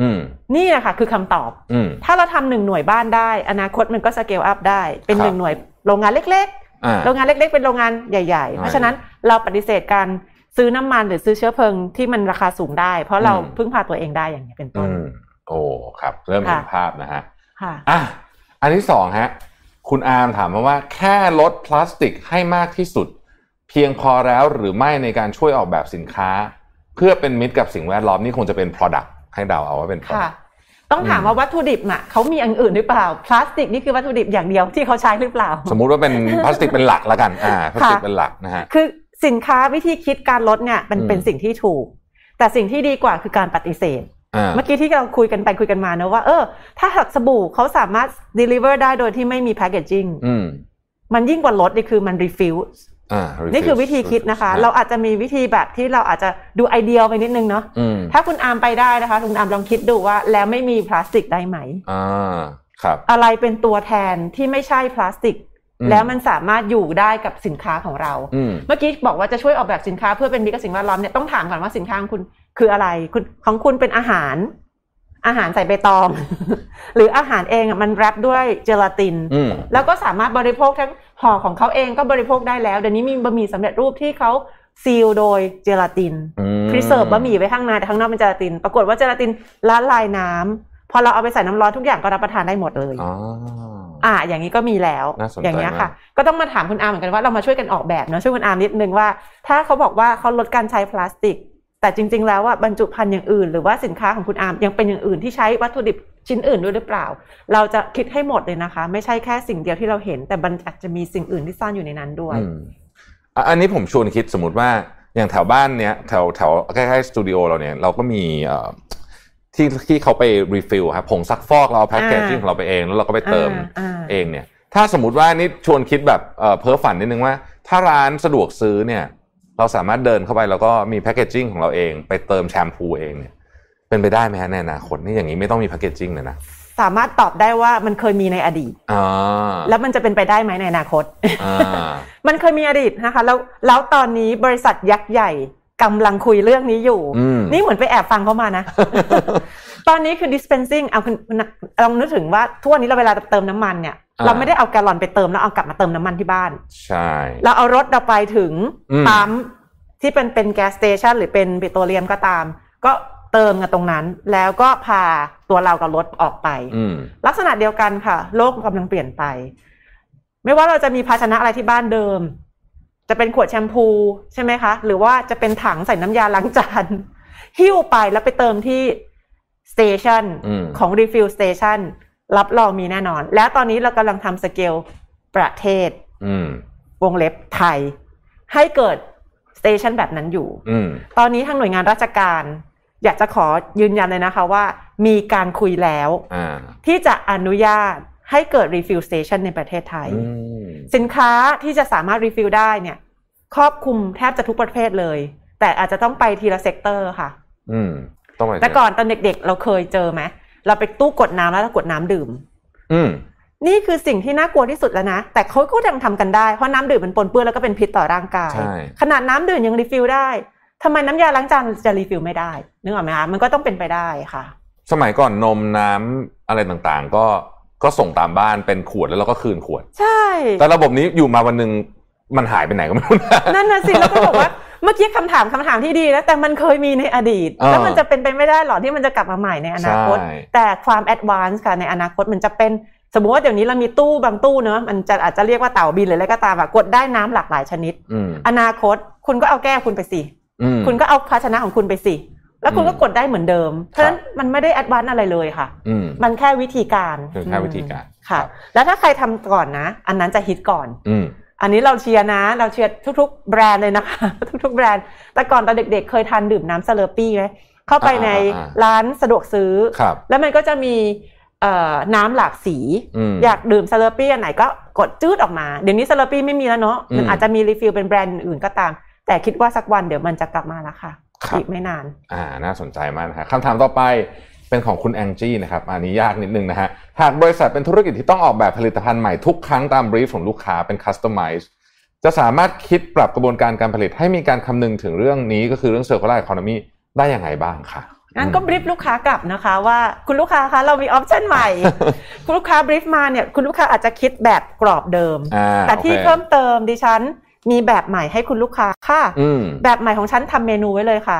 อืมนี่แหละค่ะคือคำตอบอืมถ้าเราทำหนึ่งหน่วยบ้านได้ อนาคตมันก็สเกลอัพได้ เป็นครับหนึ่งหน่วยโรงงานเล็กๆอ่าโรงงานเล็ก ๆ เป็นโรงงานใหญ่ ๆ เพราะฉะนั้นเราปฏิเสธการซื้อน้ำมันหรือซื้อเชื้อเพลิงที่มันราคาสูงได้ เพราะเราอืมพึ่งพาตัวเองได้อย่างนี้ยเป็นต้อืนมโอ้ครับ เริ่มเห็นค่ะภาพนะฮะค่ะอะอันที่สองฮะ คุณอาร์มถามมาว่าแค่ลดพลาสติกให้มากที่สุด เพียงพอแล้วหรือไม่ในการช่วยออกแบบสินค้า เพื่อเป็นมิตรกับสิ่งแวดล้อมนี่คงจะเป็น Product ให้เดาเอาว่าเป็นค่ะ Product ต้องถามว่าวัตถุดิบอะเขามีอย่างอื่นหรือเปล่า พลาสติกนี่คือวัตถุดิบอย่างเดียวที่เขาใช้หรือเปล่า สมมุติว่าเป็นพลาสติกเป็นหลักแล้วกันอ่าพลาสติกเป็นหลักนะฮะคือสินค้าวิธีคิดการลดเนี่ยมันอืมเป็นสิ่งที่ถูก แต่สิ่งที่ดีกว่าคือการปฏิเสธอ่าเมื่อกี้ที่เราคุยกันไปคุยกันมาเนอะว่าเออ ถ้าหักสบู่เขาสามารถ deliver ได้โดยที่ไม่มี packaging อืมมันยิ่งกว่าลดนี่คือมัน refill อ่า นี่คือวิธีคิดนะคะ เราอาจจะมีวิธีแบบที่เราอาจจะดูไอเดียไปนิดนึงเนาะอืมถ้าคุณอาร์มไปได้นะคะ คุณอาร์มลองคิดดูว่าแล้วไม่มีพลาสติกได้ไหมอ่าครับ อะไรเป็นตัวแทนที่ไม่ใช่พลาสติกอืมแล้วมันสามารถอยู่ได้กับสินค้าของเราอืมเมื่อกี้บอกว่าจะช่วยออกแบบสินค้าเพื่อเป็นมิตรกับสิ่งแวดล้อมเนี่ยต้องถามก่อนว่าสินค้าของคุณคืออะไรคุณของคุณเป็นอาหาร อาหารใส่ใบตอง หรืออาหารเองอะมัน wrap ด้วยเจลาตินอืมแล้วก็สามารถบริโภคทั้ง ห่อของเขาเองก็บริโภคได้แล้วเดี๋ยวนี้มีบะหมี่สำเร็จรูปที่เขา seal โดยเจลาตินอืม preserve บะหมี่ไว้ข้างในแต่ข้างนอกเป็นเจลาติน ปรากฏว่าเจลาตินละลายน้ำพอเราเอาไปใส่น้ำร้อนทุกอย่างก็รับประทานได้หมดเลยอ๋ออ่าอย่างนี้ก็มีแล้วน่าสนใจอย่างเงี้ยค่ะมากก็ต้องมาถามคุณอาร์มเหมือนกันว่าเรามาช่วยกันออกแบบเนาะช่วยคุณอาร์มนิดนึงว่า ถ้าเขาบอกว่าเขาลดการใช้พลาสติก แต่จริง ๆ แล้วว่าบรรจุภัณฑ์อย่างอื่น หรือว่าสินค้าของคุณอาร์มยังเป็นอย่างอื่นที่ใช้วัตถุดิบ ชิ้นอื่นด้วยหรือเปล่า เราจะคิดให้หมดเลยนะคะ ไม่ใช่แค่สิ่งเดียวที่เราเห็น แต่มันอาจจะมีสิ่งอื่นที่ซ่อนอยู่ในนั้นด้วยอืมอะอันนี้ผมชวนคิดสมมติว่าอย่างแถวบ้านเนี้ยแถวแถวใกล้ๆสตูดิโอเราเนี่ยเราก็มีเอ่อที่ที่เขาไป refill ครับผงซักฟอกเราเอา packaging ของเราไปเอง แล้วเราก็ไปเติมอ่าอ่าเองเนี่ย ถ้าสมมติว่านี่ชวนคิดแบบเอ่อเพ้อฝันนิดนึงว่า ถ้าร้านสะดวกซื้อเนี่ย เราสามารถเดินเข้าไปแล้วก็มีแพ็กเกจจิ้งของเราเอง ไปเติมแชมพูเองเนี่ย เป็นไปได้ไหมฮะในอนาคตนี่อย่างนี้ไม่ต้องมีแพ็กเกจจิ้งเลยนะสามารถตอบได้ว่ามันเคยมีในอดีตอ่าแล้วมันจะเป็นไปได้ไหมในอนาคตอ่ามันเคยมีอดีตนะคะ แล้วแล้วตอนนี้บริษัทยักษ์ใหญ่กำลังคุยเรื่องนี้อยู่อืมนี่เหมือนไปแอบฟังเขามานะ ตอนนี้คือ dispensing เอาคุณคุณลองนึกถึงว่าทุกวันนี้เราเวลาเติมน้ำมันเนี่ยอ่าเราไม่ได้เอาแกลลอนไปเติมแล้วเอากลับมาเติมน้ำมันที่บ้าน ใช่ เราเอารถเราไปถึงอืมปั๊มที่เป็นเป็นแก๊สสเตชันหรือเป็นปิโตรเลียมก็ตาม ก็ เติมกันตรงนั้น แล้วก็พาตัวเรากับรถออกไปอืมลักษณะเดียวกันค่ะ โลกกำลังเปลี่ยนไป ไม่ว่าเราจะมีภาชนะอะไรที่บ้านเดิม จะเป็นขวดแชมพูใช่ไหมคะ หรือว่าจะเป็นถังใส่น้ำยาล้างจานหิ้วไปแล้วไปเติมที่ station อืมของ refill station รับรองมีแน่นอน แล้วตอนนี้เรากำลังทำสเกลประเทศอืมวงเล็บไทย ให้เกิด station แบบนั้นอยู่อืมตอนนี้ทางหน่วยงานราชการ อยากจะขอยืนยันเลยนะคะว่า มีการคุยแล้วอ่าที่จะอนุญาตให้เกิด refill station ในประเทศไทยอืมสินค้าที่จะสามารถ refill ได้เนี่ย ครอบคลุมแทบจะทุกประเภทเลย แต่อาจจะต้องไปทีละ sector ค่ะอืมต้องไปแต่ก่อนตอนเด็กๆ เราเคยเจอไหมเราไปตู้กดน้ำแล้วเรากดน้ำดื่มอืมนี่คือสิ่งที่น่ากลัวที่สุดแล้วนะ แต่เขาก็ยังทำกันได้ เพราะน้ำดื่มมันปนเปื้อนแล้วก็เป็นพิษต่อร่างกายใช่ขนาดน้ำดื่มยัง refill ได้ ทำไมน้ำยาล้างจานจะ refill ไม่ได้นึกออกไหมคะมันก็ต้องเป็นไปได้ค่ะ สมัยก่อนนมน้ำอะไรต่างๆ ก็ก็ส่งตามบ้านเป็นขวดแล้วเราก็คืนขวด ใช่ แต่ระบบนี้อยู่มาวันหนึ่งมันหายไปไหนก็ไม่รู้นะนั่นน่ะสิแล้วก็บอกว่าเมื่อกี้คำถามคำถามที่ดีนะแต่มันเคยมีในอดีตอ่าแล้วมันจะเป็นไปไม่ได้หรอที่มันจะกลับมาใหม่ในอนาคตใช่แต่ความ advance ค่ะในอนาคตมันจะเป็นสมมติว่าเดี๋ยวนี้เรามีตู้บางตู้เนอะมันจะอาจจะเรียกว่าเต่าบินหรืออะไรก็ตามอะกดได้น้ำหลากหลายชนิดอืมอนาคตคุณก็เอาแก้วคุณไปสิอืม คุณก็เอาภาชนะของคุณไปสิ แล้วคุณก็อืมกดได้เหมือนเดิม เพราะฉะนั้นมันไม่ได้ advance อะไรเลยค่ะอืมมันแค่วิธีการคือแค่วิธีการค่ะครับแล้วถ้าใครทำก่อนนะ อันนั้นจะฮิตก่อนอืมอันนี้เราเชียร์นะ เราเชียร์ทุก ๆ แบรนด์เลยนะคะ ทุก ๆ แบรนด์ แต่ก่อนตอนเด็ก ๆ เคยทานดื่มน้ำ Slurpee ไหมเข้าไปในอ่าๆร้านสะดวกซื้อครับแล้วมันก็จะมีเอ่อน้ำหลากสีอืมอยากดื่ม Slurpee อันไหนก็กดจืดออกมา เดี๋ยวนี้ Slurpee ไม่มีแล้วเนาะอืมมันอาจจะมี refill เป็นแบรนด์อื่นๆก็ตาม แต่คิดว่าสักวันเดี๋ยวมันจะกลับมาแล้วค่ะครับอีกไม่นาน อ่า น่าสนใจมากนะครับคำถามต่อไปเป็นของคุณแองจี้นะครับ อันนี้ยากนิดนึงนะฮะ หากบริษัทเป็นธุรกิจที่ต้องออกแบบผลิตภัณฑ์ใหม่ทุกครั้งตามบรีฟของลูกค้าเป็นคัสตอมไมซ์จะสามารถคิดปรับกระบวนการการผลิตให้มีการคำนึงถึงเรื่องนี้ก็คือเรื่อง circular economy ได้ยังไงบ้างคะงั้นก็บริฟลูกค้ากลับนะคะว่าคุณลูกค้าคะเรามีออปชันใหม่ คุณลูกค้าบริฟมาเนี่ยคุณลูกค้าอาจจะคิดแบบกรอบเดิมอ่าแต่ที่โอคเพิ่มเติมดิฉัน มีแบบใหม่ให้คุณลูกค้าค่ะอืมแบบใหม่ของฉันทำเมนูไว้เลยค่ะ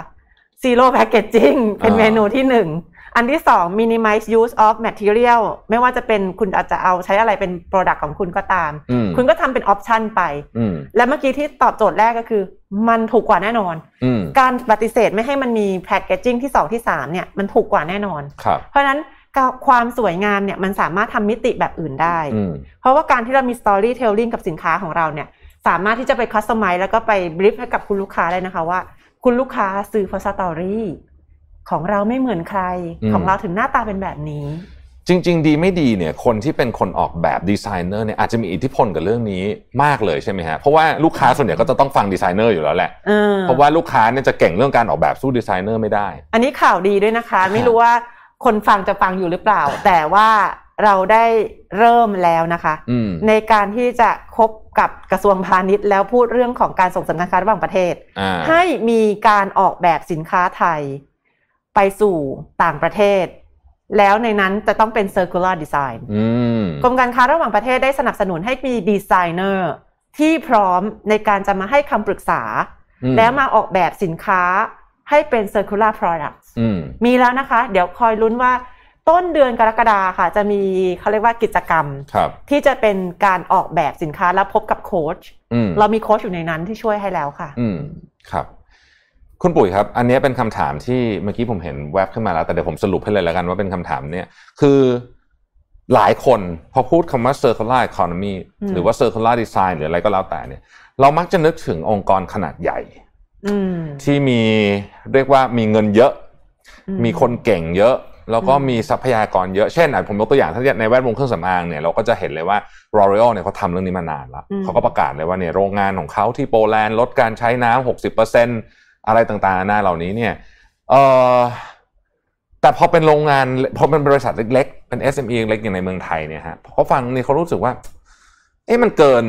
zero packaging เป็นอ่าเมนูที่หนึ่ง อันที่สอง minimize use of material ไม่ว่าจะเป็นคุณอาจจะเอาใช้อะไรเป็น product ของคุณก็ตามอืมคุณก็ทำเป็นออปชันไปอืมและเมื่อกี้ที่ตอบโจทย์แรกก็คือ มันถูกกว่าแน่นอนอืมการปฏิเสธไม่ให้มันมีแพ c เกจจิ้งที่สองที่สามเนี่ยมันถูกกว่าแน่นอนครับเพราะฉะนั้นความสวยงามเนี่ยมันสามารถทำมิติแบบอื่นได้อืมเพราะว่าการที่เรามี storytelling กับสินค้าของเราเนี่ย สามารถที่จะไป customize แล้วก็ไป brief ให้กับคุณลูกค้าได้นะคะว่า คุณลูกค้าซื้อเพราะ story ของเราไม่เหมือนใครอืมของเราถึงหน้าตาเป็นแบบนี้ จริง ๆ ดีไม่ดีเนี่ยคนที่เป็นคนออกแบบดีไซเนอร์เนี่ยอาจจะมีอิทธิพลกับเรื่องนี้มากเลยใช่ไหมฮะเพราะว่าลูกค้าส่วนใหญ่ก็จะต้องฟังดีไซเนอร์อยู่แล้วแหละเออเพราะว่าลูกค้าเนี่ยจะเก่งเรื่องการออกแบบสู้ดีไซเนอร์ไม่ได้ อันนี้ข่าวดีด้วยนะคะ ไม่รู้ว่าคนฟังจะฟังอยู่หรือเปล่า แต่ว่าเราได้เริ่มแล้วนะคะอืมในการที่จะคบ กับกระทรวงพาณิชย์ แล้วพูดเรื่องของการส่งเสริมการค้าระหว่างประเทศอ่าให้มีการออกแบบสินค้าไทย ไปสู่ต่างประเทศ แล้วในนั้นจะต้องเป็น circular design อืมกรมการค้าระหว่างประเทศได้สนับสนุนให้มีดีไซเนอร์ที่พร้อมในการจะมาให้คำปรึกษาอืมแล้วมาออกแบบสินค้าให้เป็น circular products อืมมีแล้วนะคะ เดี๋ยวคอยลุ้นว่า ต้นเดือนกรกฎาค่ะ จะมีเขาเรียกว่ากิจกรรมครับที่จะเป็นการออกแบบสินค้าแล้วพบกับโค้ชอืมเรามีโค้ชอยู่ในนั้นที่ช่วยให้แล้วค่ะ อืมครับ คุณปุ๋ยครับ อันนี้เป็นคำถามที่เมื่อกี้ผมเห็นแวบขึ้นมาแล้ว แต่เดี๋ยวผมสรุปให้เลยแล้วกันว่าเป็นคำถามเนี่ย คือหลายคนพอพูดคำว่า circular economy อืมหรือว่า circular design หรืออะไรก็แล้วแต่เนี่ย เรามักจะนึกถึงองค์กรขนาดใหญ่อืมที่มีเรียกว่ามีเงินเยอะอืมีคนเก่งเยอะ แล้วก็อืมมีทรัพยากรเยอะเช่นอะผมยกตัวอย่างถ้าในแวดวงเครื่องสำอางเนี่ยเราก็จะเห็นเลยว่า L'Oreal เนี่ยเขาทำเรื่องนี้มานานแล้วเขาก็ประกาศเลยว่าเนี่ยโรงงานของเขาที่โปแลนด์ลดการใช้น้ำหกสิบเปอร์เซ็นอะไรต่างๆนานาเหล่านี้เนี่ยเออแต่พอเป็นโรงงานพอเป็นบริษัทเล็กๆ เป็น SME เล็กๆอย่างในเมืองไทยเนี่ยฮะพอเขาฟังนี่เขารู้สึกว่า เอ๊ะมันเกิน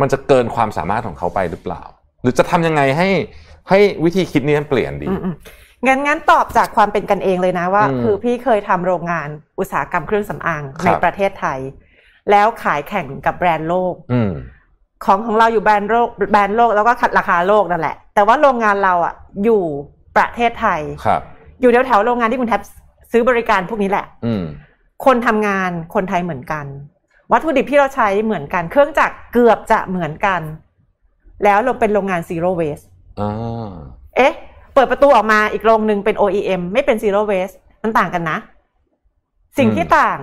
มันจะเกินความสามารถของเขาไปหรือเปล่า หรือจะทำยังไงให้ให้วิธีคิดนี้มันเปลี่ยนดีอืมอืม งั้นงั้นตอบจากความเป็นกันเองเลยนะว่าอืมคือพี่เคยทำโรงงานอุตสาหกรรมเครื่องสำอางครับในประเทศไทย แล้วขายแข่งกับแบรนด์โลกอืมของของเราอยู่แบรนด์โลกแบรนด์โลกแล้วก็ขัดราคาโลกนั่นแหละ แต่ว่าโรงงานเราอะอยู่ประเทศไทยครับอยู่แถวแถวๆโรงงานที่คุณแทบซื้อบริการพวกนี้แหละ อืมคนทำงานคนไทยเหมือนกัน วัตถุดิบที่เราใช้เหมือนกัน เครื่องจักรเกือบจะเหมือนกัน แล้วเราเป็นโรงงาน zero waste อ่าเอ๊ะเปิดประตูออกมาอีกโรงหนึ่งเป็น OEM ไม่เป็น zero waste มันต่างกันนะ สิ่งที่ต่าง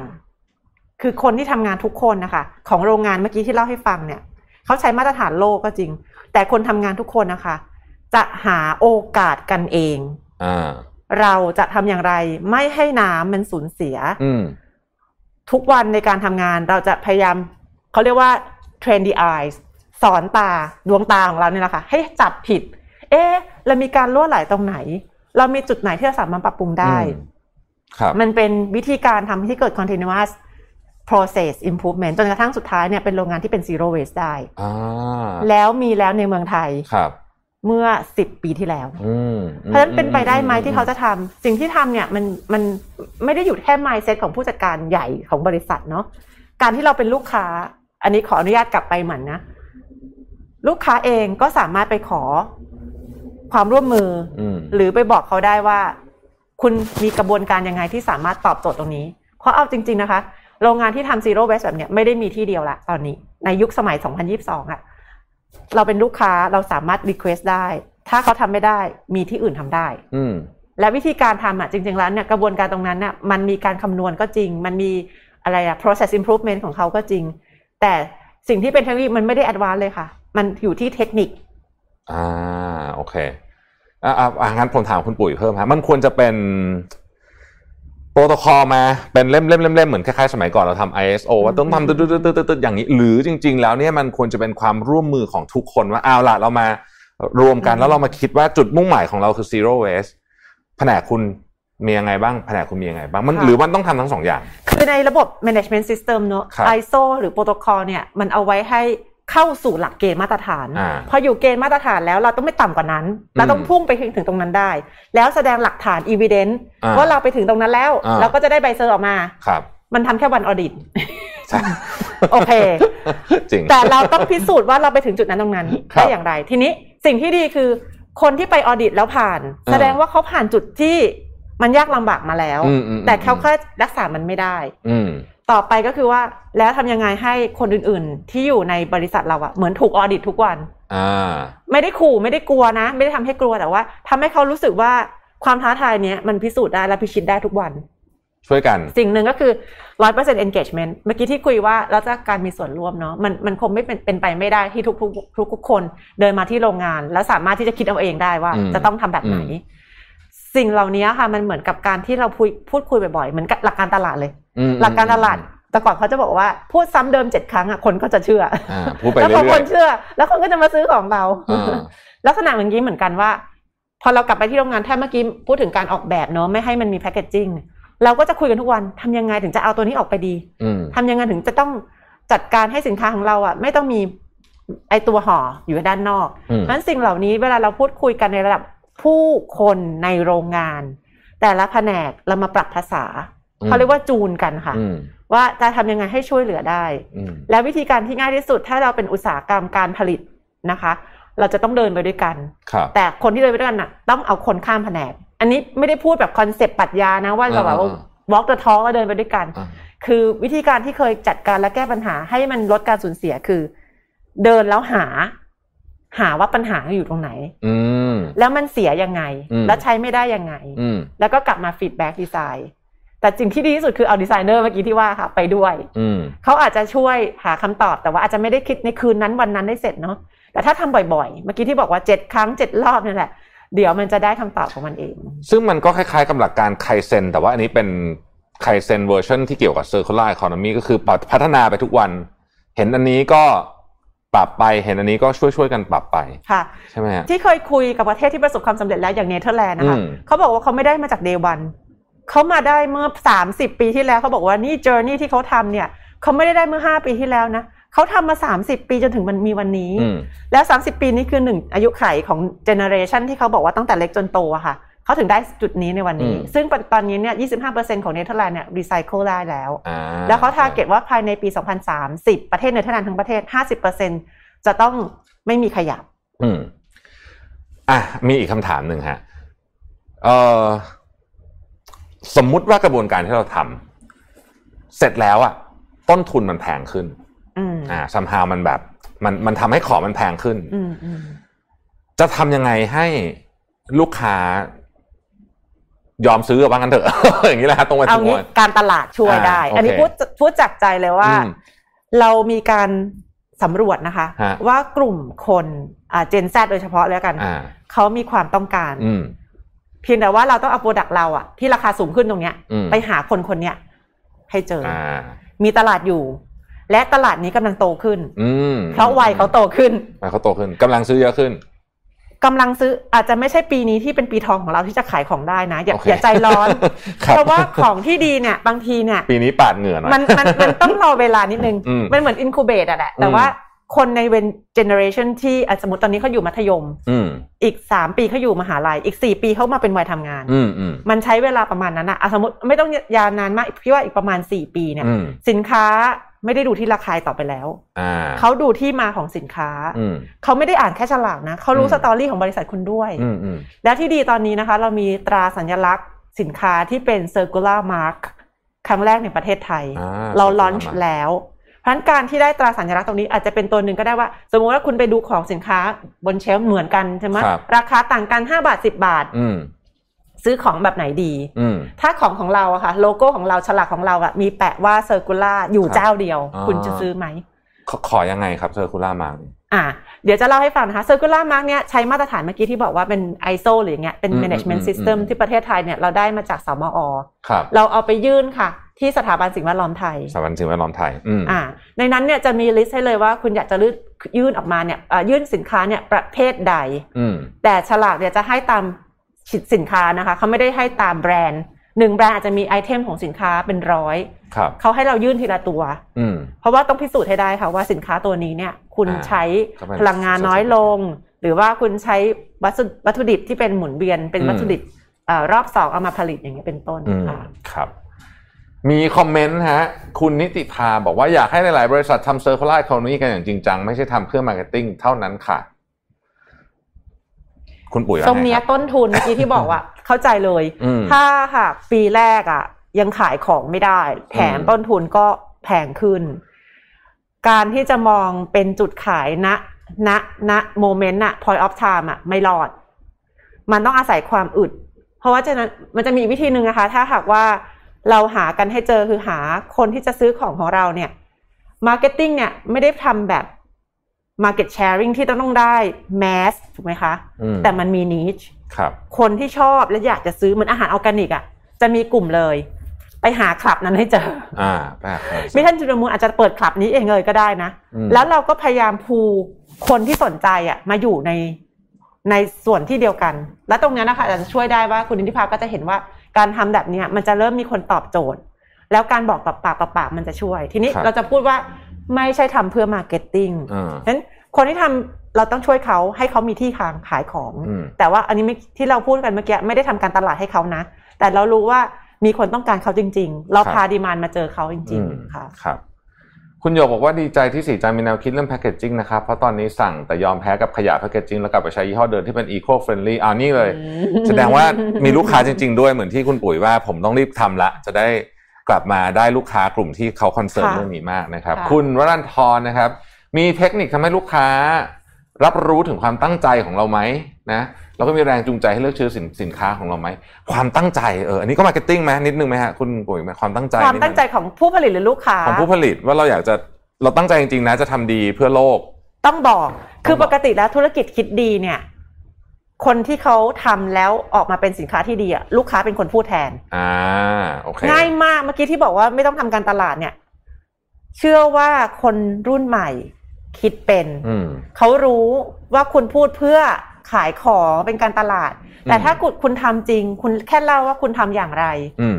คือคนที่ทำงานทุกคนนะคะ ของโรงงานเมื่อกี้ที่เล่าให้ฟังเนี่ยเขาใช้มาตรฐานโลกก็จริง แต่คนทำงานทุกคนนะคะ จะหาโอกาสกันเองอ่าเราจะทำอย่างไร ไม่ให้น้ำมันสูญเสียอืมทุกวันในการทำงานเราจะพยายามเขาเรียกว่า train the eyes สอนตาดวงตาของเราเนี่ยแหละค่ะให้จับผิด เอ๊ะ เรามีการล่วไหลตรงไหน เรามีจุดไหนที่เราสามารถปรับปรุงได้อืมครับมันเป็นวิธีการทำให้เกิด continuous process improvement จนกระทั่งสุดท้ายเนี่ยเป็นโรงงานที่เป็น zero waste ได้อ่าแล้วมีแล้วในเมืองไทยครับ เมื่อ10ปีที่แล้วอืมเพราะฉะนั้นเป็นไปได้ไหมที่เขาจะทำสิ่งที่ทำเนี่ยมันมันไม่ได้อยู่แค่ mindset ของผู้จัดการใหญ่ของบริษัทเนาะการที่เราเป็นลูกค้า อันนี้ขออนุญาตกลับไปเหมือนนะลูกค้าเองก็สามารถไปขอ ความร่วมมืออืมหรือไปบอกเขาได้ว่า คุณมีกระบวนการยังไงที่สามารถตอบโจทย์ตรงนี้ เพราะเอาจริง ๆนะคะ โรงงานที่ทำ zero waste แบบเนี้ยไม่ได้มีที่เดียวละตอนนี้ในยุคสมัย 2022อะเราเป็นลูกค้าเราสามารถ request ได้ ถ้าเขาทำไม่ได้มีที่อื่นทำได้ อืมและวิธีการทำอะจริง ๆ แล้วเนี่ยกระบวนการตรงนั้นน่ะมันมีการคำนวณก็จริง มันมีอะไรอะ process improvement ของเขาก็จริง แต่สิ่งที่เป็นเทคโนโลยีมันไม่ได้ advance เลยค่ะ มันอยู่ที่เทคนิค อ่าโอเคอ่าอ่าอ่างั้นผมถามคุณปุ๋ยเพิ่มฮะมันควรจะเป็นโปรโตคอลมาเป็นเล่มเล่มเล่มเล่มเหมือนคล้ายๆสมัยก่อนเราทำ ISO ว่าต้องทำตึ๊ดตึ๊ดตึ๊ดตึ๊ดตึ๊ดอย่างนี้ หรือจริง ๆ แล้วเนี่ยมันควรจะเป็นความร่วมมือของทุกคนว่าเอาล่ะเรามารวมกันอืมแล้วเรามาคิดว่าจุดมุ่งหมายของเราคือ zero waste แผนกคุณมียังไงบ้างแผนกคุณมียังไงบ้างมันหรือมันต้องทำทั้งสองอย่าง คือในระบบ management system เนอะครับ ISO หรือโปรโตคอลเนี่ยมันเอาไว้ให้ เข้าสู่หลักเกณฑ์มาตรฐานอ่าพออยู่เกณฑ์มาตรฐานแล้วเราต้องไม่ต่ำกว่านั้น เราต้องอืมพุ่งไปถึงตรงนั้นได้ แล้วแสดงหลักฐาน evidence อ่าว่าเราไปถึงตรงนั้นแล้วอ่าเราก็จะได้ใบเซอร์ออกมาครับ มันทำแค่วันออดิตใช่โอเคจริงแต่เราต้องพิสูจน์ว่าเราไปถึงจุดนั้นตรงนั้นครับได้อย่างไร ทีนี้สิ่งที่ดีคือ คนที่ไปออดิตแล้วผ่านอ่าแสดงว่าเขาผ่านจุดที่มันยากลำบากมาแล้วอืมอืมแต่เขาแค่รักษามันไม่ได้ อืม ต่อไปก็คือว่าแล้วทำยังไงให้คนอื่นๆ ที่อยู่ในบริษัทเราอะเหมือนถูกออดิตทุกวันอ่าไม่ได้ขู่ไม่ได้กลัวนะ ไม่ได้ทำให้กลัวแต่ว่าทำให้เขารู้สึกว่าความท้าทายเนี้ยมันพิสูจน์ได้และพิชิตได้ทุกวัน ช่วยกัน สิ่งหนึ่งก็คือร้อยเปอร์เซ็นต์ engagement เมื่อกี้ที่คุยว่าเราจะการมีส่วนร่วมเนาะมันมันคงไม่เป็นเป็นไปไม่ได้ที่ทุกทุกทุกทุกคนเดินมาที่โรงงาน แล้วสามารถที่จะคิดเอาเองได้ว่าอืมจะต้องทำแบบไหนอืม สิ่งเหล่านี้ค่ะมันเหมือนกับการที่เราพูดพูดคุยบ่อยๆเหมือนกับหลักการตลาดเลยอืมหลักการตลาดแต่ก่อนเขาจะบอกว่าพูดซ้ำเดิมเจ็ดครั้งอะคนก็จะเชื่ออ่าพูดไปแล้วเรื่พอคอยนเชื่อ แล้วคนก็จะมาซื้อของเราๆอ่าลักษณะอย่างนี้เหมือนกันว่า พอเรากลับไปที่โรงงานถ้าเมื่อกี้พูดถึงการออกแบบเนอะไม่ให้มันมีแพคเกจจิ้งเราก็จะคุยกันทุกวันทำยังไงถึงจะเอาตัวนี้ออกไปดีอืมทำยังไงถึงจะต้องจัดการให้สินค้าของเราอะ ไม่ต้องมีไอตัวห่ออยู่ด้านนอกอืมเพราะฉะนั้นสิ่งเหล่านี้เวลาเราพูดคุยกันในระดับ ผู้คนในโรงงาน แต่ละแผนกเรามาปรับภาษาเขาเรียกว่าจูนกันค่ะอืมว่าจะทำยังไงให้ช่วยเหลือได้อืมและวิธีการที่ง่ายที่สุด ถ้าเราเป็นอุตสาหกรรมการผลิตนะคะ เราจะต้องเดินไปด้วยกันครับแต่คนที่เดินไปด้วยกันน่ะ ต้องเอาคนข้ามแผนก อันนี้ไม่ได้พูดแบบคอนเซปต์ปรัชญานะว่าเราแบบว่า walk the talk แล้วเดินไปด้วยกันอ่าคือวิธีการที่เคยจัดการและแก้ปัญหาให้มันลดการสูญเสียคือ เดินแล้วหา หาว่าปัญหาอยู่ตรงไหนอืมแล้วมันเสียยังไงอืมแล้วใช้ไม่ได้ยังไงอืมแล้วก็กลับมา feedback design แต่สิ่งที่ดีที่สุดคือเอาดีไซเนอร์เมื่อกี้ที่ว่าค่ะ ไปด้วยอืมเขาอาจจะช่วยหาคำตอบแต่ว่าอาจจะไม่ได้คิดในคืนนั้นวันนั้นได้เสร็จเนาะ แต่ถ้าทำบ่อยๆ เมื่อกี้ที่บอกว่าเจ็ดครั้งเจ็ดรอบนี่แหละ เดี๋ยวมันจะได้คำตอบของมันเอง ซึ่งมันก็คล้ายๆกับหลักการไคเซนแต่ว่าอันนี้เป็นไคเซนเวอร์ชันที่เกี่ยวกับ circular economy ก็คือพัฒนาไปทุกวัน เห็นอันนี้ก็ ปรับไปเห็นอันนี้ก็ช่วยๆกันปรับไปค่ะใช่ไหมฮะที่เคยคุยกับประเทศที่ประสบความสำเร็จแล้วอย่างเนเธอร์แลนด์นะคะอืมเขาบอกว่าเขาไม่ได้มาจาก day one เขามาได้เมื่อสามสิบปีที่แล้วเขาบอกว่านี่ journey ที่เขาทำเนี่ยเขาไม่ได้ได้เมื่อห้าปีที่แล้วนะเขาทำมาสามสิบปีจนถึงมันมีวันนี้อืมแล้ว 30 ปีนี้คือหนึ่งอายุขัยของ generation ที่เขาบอกว่าตั้งแต่เล็กจนโตอะค่ะ เขาถึงได้จุดนี้ในวันนี้อืมซึ่งตอนนี้เนี่ย 25%ของเนเธอร์แลนด์เนี่ยรีไซเคิลได้แล้วอ่าแล้วเขา tar get ว่าภายในปี 2030 ประเทศเนเธอร์แลนด์ทั้งประเทศ 50%จะต้องไม่มีขยะอืมอะ มีอีกคำถามหนึ่งฮะเอ่อสมมุติว่ากระบวนการที่เราทำเสร็จแล้วอะต้นทุนมันแพงขึ้นอืมอ่าซัมฮาวมันแบบ มันมันทำให้ของมันแพงขึ้นอืมอืมจะทำยังไงให้ลูกค้า ยอมซื้อว่างั้นเถอะอย่างนี้แหละฮะตรงไปตเอารงงี้มาการตลาดช่วยได้อ่าอันนี้โอเคพูดพูดจากใจเลยว่าอืมเรามีการสำรวจนะคะฮะว่ากลุ่มคนอ่า Gen Z โดยเฉพาะแล้วกันอ่าเขามีความต้องการอืมเพียงแต่ว่าเราต้องเอา product เราอะที่ราคาสูงขึ้นตรงเนี้ยอืมไปหาคนคนเนี้ยให้เจอออ่ามีตลาดอยู่ และตลาดนี้กำลังโตขึ้น อืมเพราะวัยเขาโตขึ้นวัยเขาโตขึ้นกำลังซื้อเยอะขึ้น กำลังซื้ออาจจะไม่ใช่ปีนี้ที่เป็นปีทองของเราที่จะขายของได้นะ อย่าโอเคอย่าใจร้อนครับเพราะว่าของที่ดีเนี่ยบางทีเนี่ย ปีนี้ปาดเหงื่อหน่อยมันมันมันต้องรอเวลานิดนึงอืมมันเหมือน incubate อะแหละแต่อืมว่าคนใน one generation ที่อะสมมติตอนนี้เขาอยู่มัธยมอืมอีกสามปีเขาอยู่มหาลัย อีกสี่ปีเขามาเป็นวัยทำงานอืมอืมมันใช้เวลาประมาณนั้นอะอะสมมติไม่ต้องยาวนานมากพี่ว่าอีกประมาณสี่ปีเนี่ยอืมสินค้า ไม่ได้ดูที่ราคาต่อไปแล้วอ่าเขาดูที่มาของสินค้าอืมเขาไม่ได้อ่านแค่ฉลากนะเขารู้อืม story ของบริษัทคุณด้วยอืมอืมและที่ดีตอนนี้นะคะ เรามีตราสัญลักษณ์สินค้าที่เป็น circular mark ครั้งแรกในประเทศไทยอ่าเรา circular launch mark แล้วเพราะฉะนั้นการที่ได้ตราสัญลักษณ์ตรงนี้อาจจะเป็นตัวหนึ่งก็ได้ว่า สมมติว่าคุณไปดูของสินค้าบน shelf เหมือนกันใช่ไหมครับราคาต่างกัน 5 บาท 10 บาทอืม ซื้อของแบบไหนดีอืมถ้าของของเราอะค่ะ โลโก้ของเราฉลากของเราอะมีแปะว่า circular อยู่ครับเจ้าเดียวอ๋อคุณจะซื้อไหมขอขอยังไงครับ circular markอ่าเดี๋ยวจะเล่าให้ฟังนะคะ circular mark เนี่ยใช้มาตรฐานเมื่อกี้ที่บอกว่าเป็น ISO หรืออย่างเงี้ยเป็นอืม management อืม system อืมที่ประเทศไทยเนี่ยเราได้มาจากสมอครับเราเอาไปยื่นค่ะ ที่สถาบันสิ่งแวดล้อมไทย สถาบันสิ่งแวดล้อมไทยอืมอ่าในนั้นเนี่ยจะมี list ให้เลยว่าคุณอยากจะยื่นยื่นออกมาเนี่ยอ่ายื่นสินค้าเนี่ยประเภทใดอืมแต่ฉลากเนี่ยจะให้ตาม สินค้านะคะเขาไม่ได้ให้ตามแบรนด์หนึ่งแบรนด์อาจจะมี item ของสินค้าเป็นร้อยครับเขาให้เรายื่นทีละตัวอืมเพราะว่าต้องพิสูจน์ให้ได้ค่ะว่าสินค้าตัวนี้เนี่ย คุณอ่าใช้ก็เป็นพลังงานน้อยลง หรือว่าคุณใช้วัสดุวัตถุดิบที่เป็นหมุนเวียนเป็นอืมวัตถุดิบเอ่อรอบสองเอามาผลิตอย่างเงี้ยเป็นต้นอืมค่ะครับ มี comment ฮะ คุณนิติภาบอกว่าอยากให้หลาย ๆ บริษัททำเซอร์คูลาร์ c o ค o m y กันอย่างจริงจัง ไม่ใช่ทำเพื่อ marketing เท่านั้นค่ะ คุณปุ๋ยว่าตรงไงเนี้ยครับต้นทุนเมื่อกี้ที่บอกว่า เข้าใจเลยอืมถ้าค่ะปีแรกอะ ยังขายของไม่ได้ แถมอืมต้นทุนก็แพงขึ้น การที่จะมองเป็นจุดขายณณณโมเมนต์อะ point of time อะไม่รอด มันต้องอาศัยความอึด เพราะว่าฉะนั้นมันจะมีวิธีหนึ่งนะคะ ถ้าหากว่าเราหากันให้เจอคือหาคนที่จะซื้อของของเราเนี่ย marketing เนี่ยไม่ได้ทำแบบ market sharing ที่ต้องได้ mass ถูกไหมคะอืมแต่มันมี niche ครับ คนที่ชอบและอยากจะซื้อเหมือนอาหารออร์แกนิกอะจะมีกลุ่มเลย ไปหาคลับนั้นให้เจอ อ่าแปลกครับมิทันจุลมูลอาจจะเปิดคลับนี้เองเลยก็ได้นะอืมแล้วเราก็พยายาม pool คนที่สนใจอะมาอยู่ในในส่วนที่เดียวกัน และตรงเนี้ยนะคะอาจจะช่วยได้ว่าคุณนิติภาก็จะเห็นว่าการทำแบบเนี้ยมันจะเริ่มมีคนตอบโจทย์ แล้วการบอกต่อปากต่อปากมันจะช่วย ทีนี้ครับเราจะพูดว่า ไม่ใช่ทำเพื่อ marketing อ่าฉะนั้นคนที่ทำเราต้องช่วยเขาให้เขามีที่ทางขายของอืมแต่ว่าอันนี้ไม่ที่เราพูดกันเมื่อกี้ไม่ได้ทำการตลาดให้เขานะ แต่เรารู้ว่ามีคนต้องการเขาจริง ๆ เราพา demand มาเจอเขาจริงอืมๆค่ะครับคุณโยกบอกว่าดีใจที่สีจันมีแนวคิดเรื่อง packaging นะครับ เพราะตอนนี้สั่งแต่ยอมแพ้กับขยะ packaging แล้วกลับไปใช้ยี่ห้อเดิมที่เป็น eco-friendly อ่านี่เลย แสดงว่ามีลูกค้าจริง ๆ ด้วยเหมือนที่คุณปุ๋ยว่าผมต้องรีบทำละ จะได้ กลับมาได้ลูกค้ากลุ่มที่เขา concern ค่ะเรื่องนี้มากนะครับค่ะคุณวรันทรนะครับ มีเทคนิคทำให้ลูกค้า รับรู้ถึงความตั้งใจของเราไหมนะแล้วก็มีแรงจูงใจให้เลือกซื้อสินสินค้าของเราไหมความตั้งใจเอออันนี้ก็ marketing ไหมนิดนึงไหมฮะคุณปุ๋ยไหมความตั้งใจความนี่นตั้งใจของผู้ผลิตหรือลูกค้าของผู้ผลิตว่าเราอยากจะเราตั้งใจจริงๆนะจะทำดีเพื่อโลก ต้องบอกคือต้องบอกปกติแล้วธุรกิจคิดดีเนี่ย คนที่เขาทำแล้วออกมาเป็นสินค้าที่ดีอะลูกค้าเป็นคนพูดแทน อ่าโอเคง่ายมากเมื่อกี้ที่บอกว่าไม่ต้องทำการตลาดเนี่ย เชื่อว่าคนรุ่นใหม่คิดเป็นอืมเขารู้ว่าคุณพูดเพื่อขายของเป็นการตลาด แต่ถ้าคุณคุณทำจริง คุณแค่เล่าว่าคุณทำอย่างไรอืม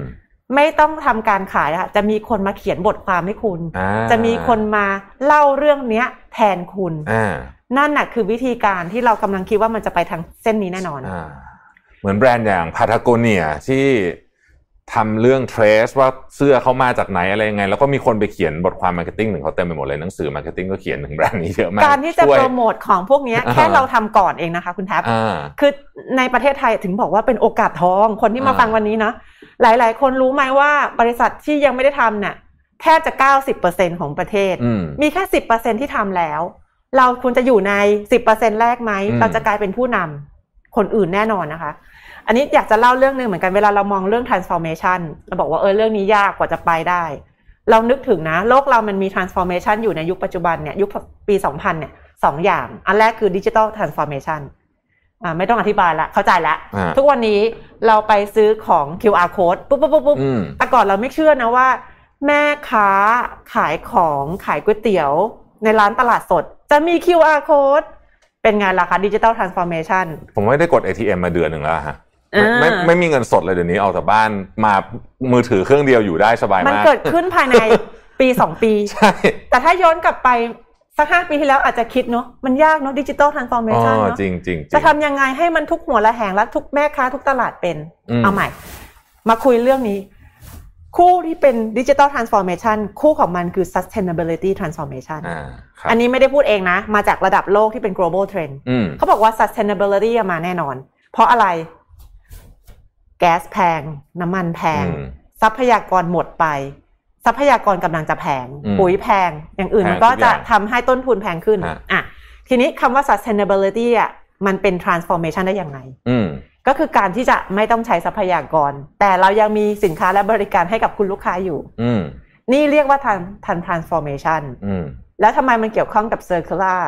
ไม่ต้องทำการขายอะจะมีคนมาเขียนบทความให้คุณอ่าจะมีคนมาเล่าเรื่องเนี้ย แทนคุณอ่า นั่นน่ะคือวิธีการที่เรากำลังคิดว่ามันจะไปทางเส้นนี้แน่นอนอ่าเหมือนแบรนด์อย่างพาทาโกเนียที่ทำเรื่อง trace ว่าเสื้อเขามาจากไหนอะไรยังไง แล้วก็มีคนไปเขียนบทความ marketing ถึงเขาเต็มไปหมดเลยหนังสือ marketing ก็เขียนถึงแบรนด์นี้เยอะมากการที่จะช่วย pro mote ของพวกเนี้ยอ่าแค่เราทำก่อนเองนะคะ คุณแท็บอ่าคือในประเทศไทยถึงบอกว่าเป็นโอกาสทองคนที่มาอ่าฟังวันนี้เนาะหลาย ๆ คนรู้ไหมว่าบริษัทที่ยังไม่ได้ทำเนี่ยแทบจะ 90%ของประเทศอืมมีแค่ 10%ที่ทำแล้ว เราควรจะอยู่ใน10%แรกไหมอืมเราจะกลายเป็นผู้นำคนอื่นแน่นอนนะคะ อันนี้อยากจะเล่าเรื่องหนึ่งเหมือนกันเวลาเรามองเรื่อง transformation เราบอกว่าเออเรื่องนี้ยากกว่าจะไปได้ เรานึกถึงนะ โลกเรามันมี transformation อยู่ในยุคปัจจุบันเนี่ยยุคปี 2000 เนี่ยสองอย่าง อันแรกคือ digital transformation อ่าไม่ต้องอธิบายละเข้าใจละอ่าทุกวันนี้เราไปซื้อของ QR code ปุ๊บปุ๊บปุ๊บปุ๊บอืมแต่ก่อนเราไม่เชื่อนะว่า แม่ค้าขายของขายก๋วยเตี๋ยว ในร้านตลาดสด จะมี QR code เป็นไงล่ะคะดิจิ t a ลทรานส์ฟอร์เมชันผมไม่ได้กด ATM มาเดือนหนึ่งแล้วฮะไม่ไม่อ่าไม่มีเงินสดเลยเดี๋ยวนี้ออกจากบ้านมามือถือเครื่องเดียวอยู่ได้สบายมันมากเกิดขึ้นภายในปีสองปี ใช่ แต่ถ้าย้อนกลับไปสักห้าปีที่แล้วอาจจะคิดเนาะมันยากเนาะดิจิ t a ลทรานส์ฟอร์เมอ๋อชันเนาะจริงจริงจริจะงทำยังไงให้มันทุกหัวละแหงและทุกแม่ค้าทุกตลาดเป็นอืมเอาใหม่ มาคุยเรื่องนี้ คู่ที่เป็นดิจิ t a ลทรานส์ฟอร์เมชันคู่ของมันคือ sustainability transformation อ่าครับอันนี้ไม่ได้พูดเองนะ มาจากระดับโลกที่เป็น global trend อืมเขาบอกว่า sustainability อะมาแน่นอน เพราะอะไร แก๊สแพง น้ำมันแพงอืมทรัพยากรหมดไป ทรัพยากรกำลังจะแพงอืมปุ๋ยแพง อย่างอื่นแพงมันก็ทุกอจะย่างจะทำให้ต้นทุนแพงขึ้นฮะอะทีนี้คำว่า sustainability อะมันเป็น transformation ได้ยังไงอืม ก็คือการที่จะไม่ต้องใช้ทรัพยากร แต่เรายังมีสินค้าและบริการให้กับคุณลูกค้าอยู่อืมนี่เรียกว่าทันทัน transformation อืมแล้วทำไมมันเกี่ยวข้องกับ circular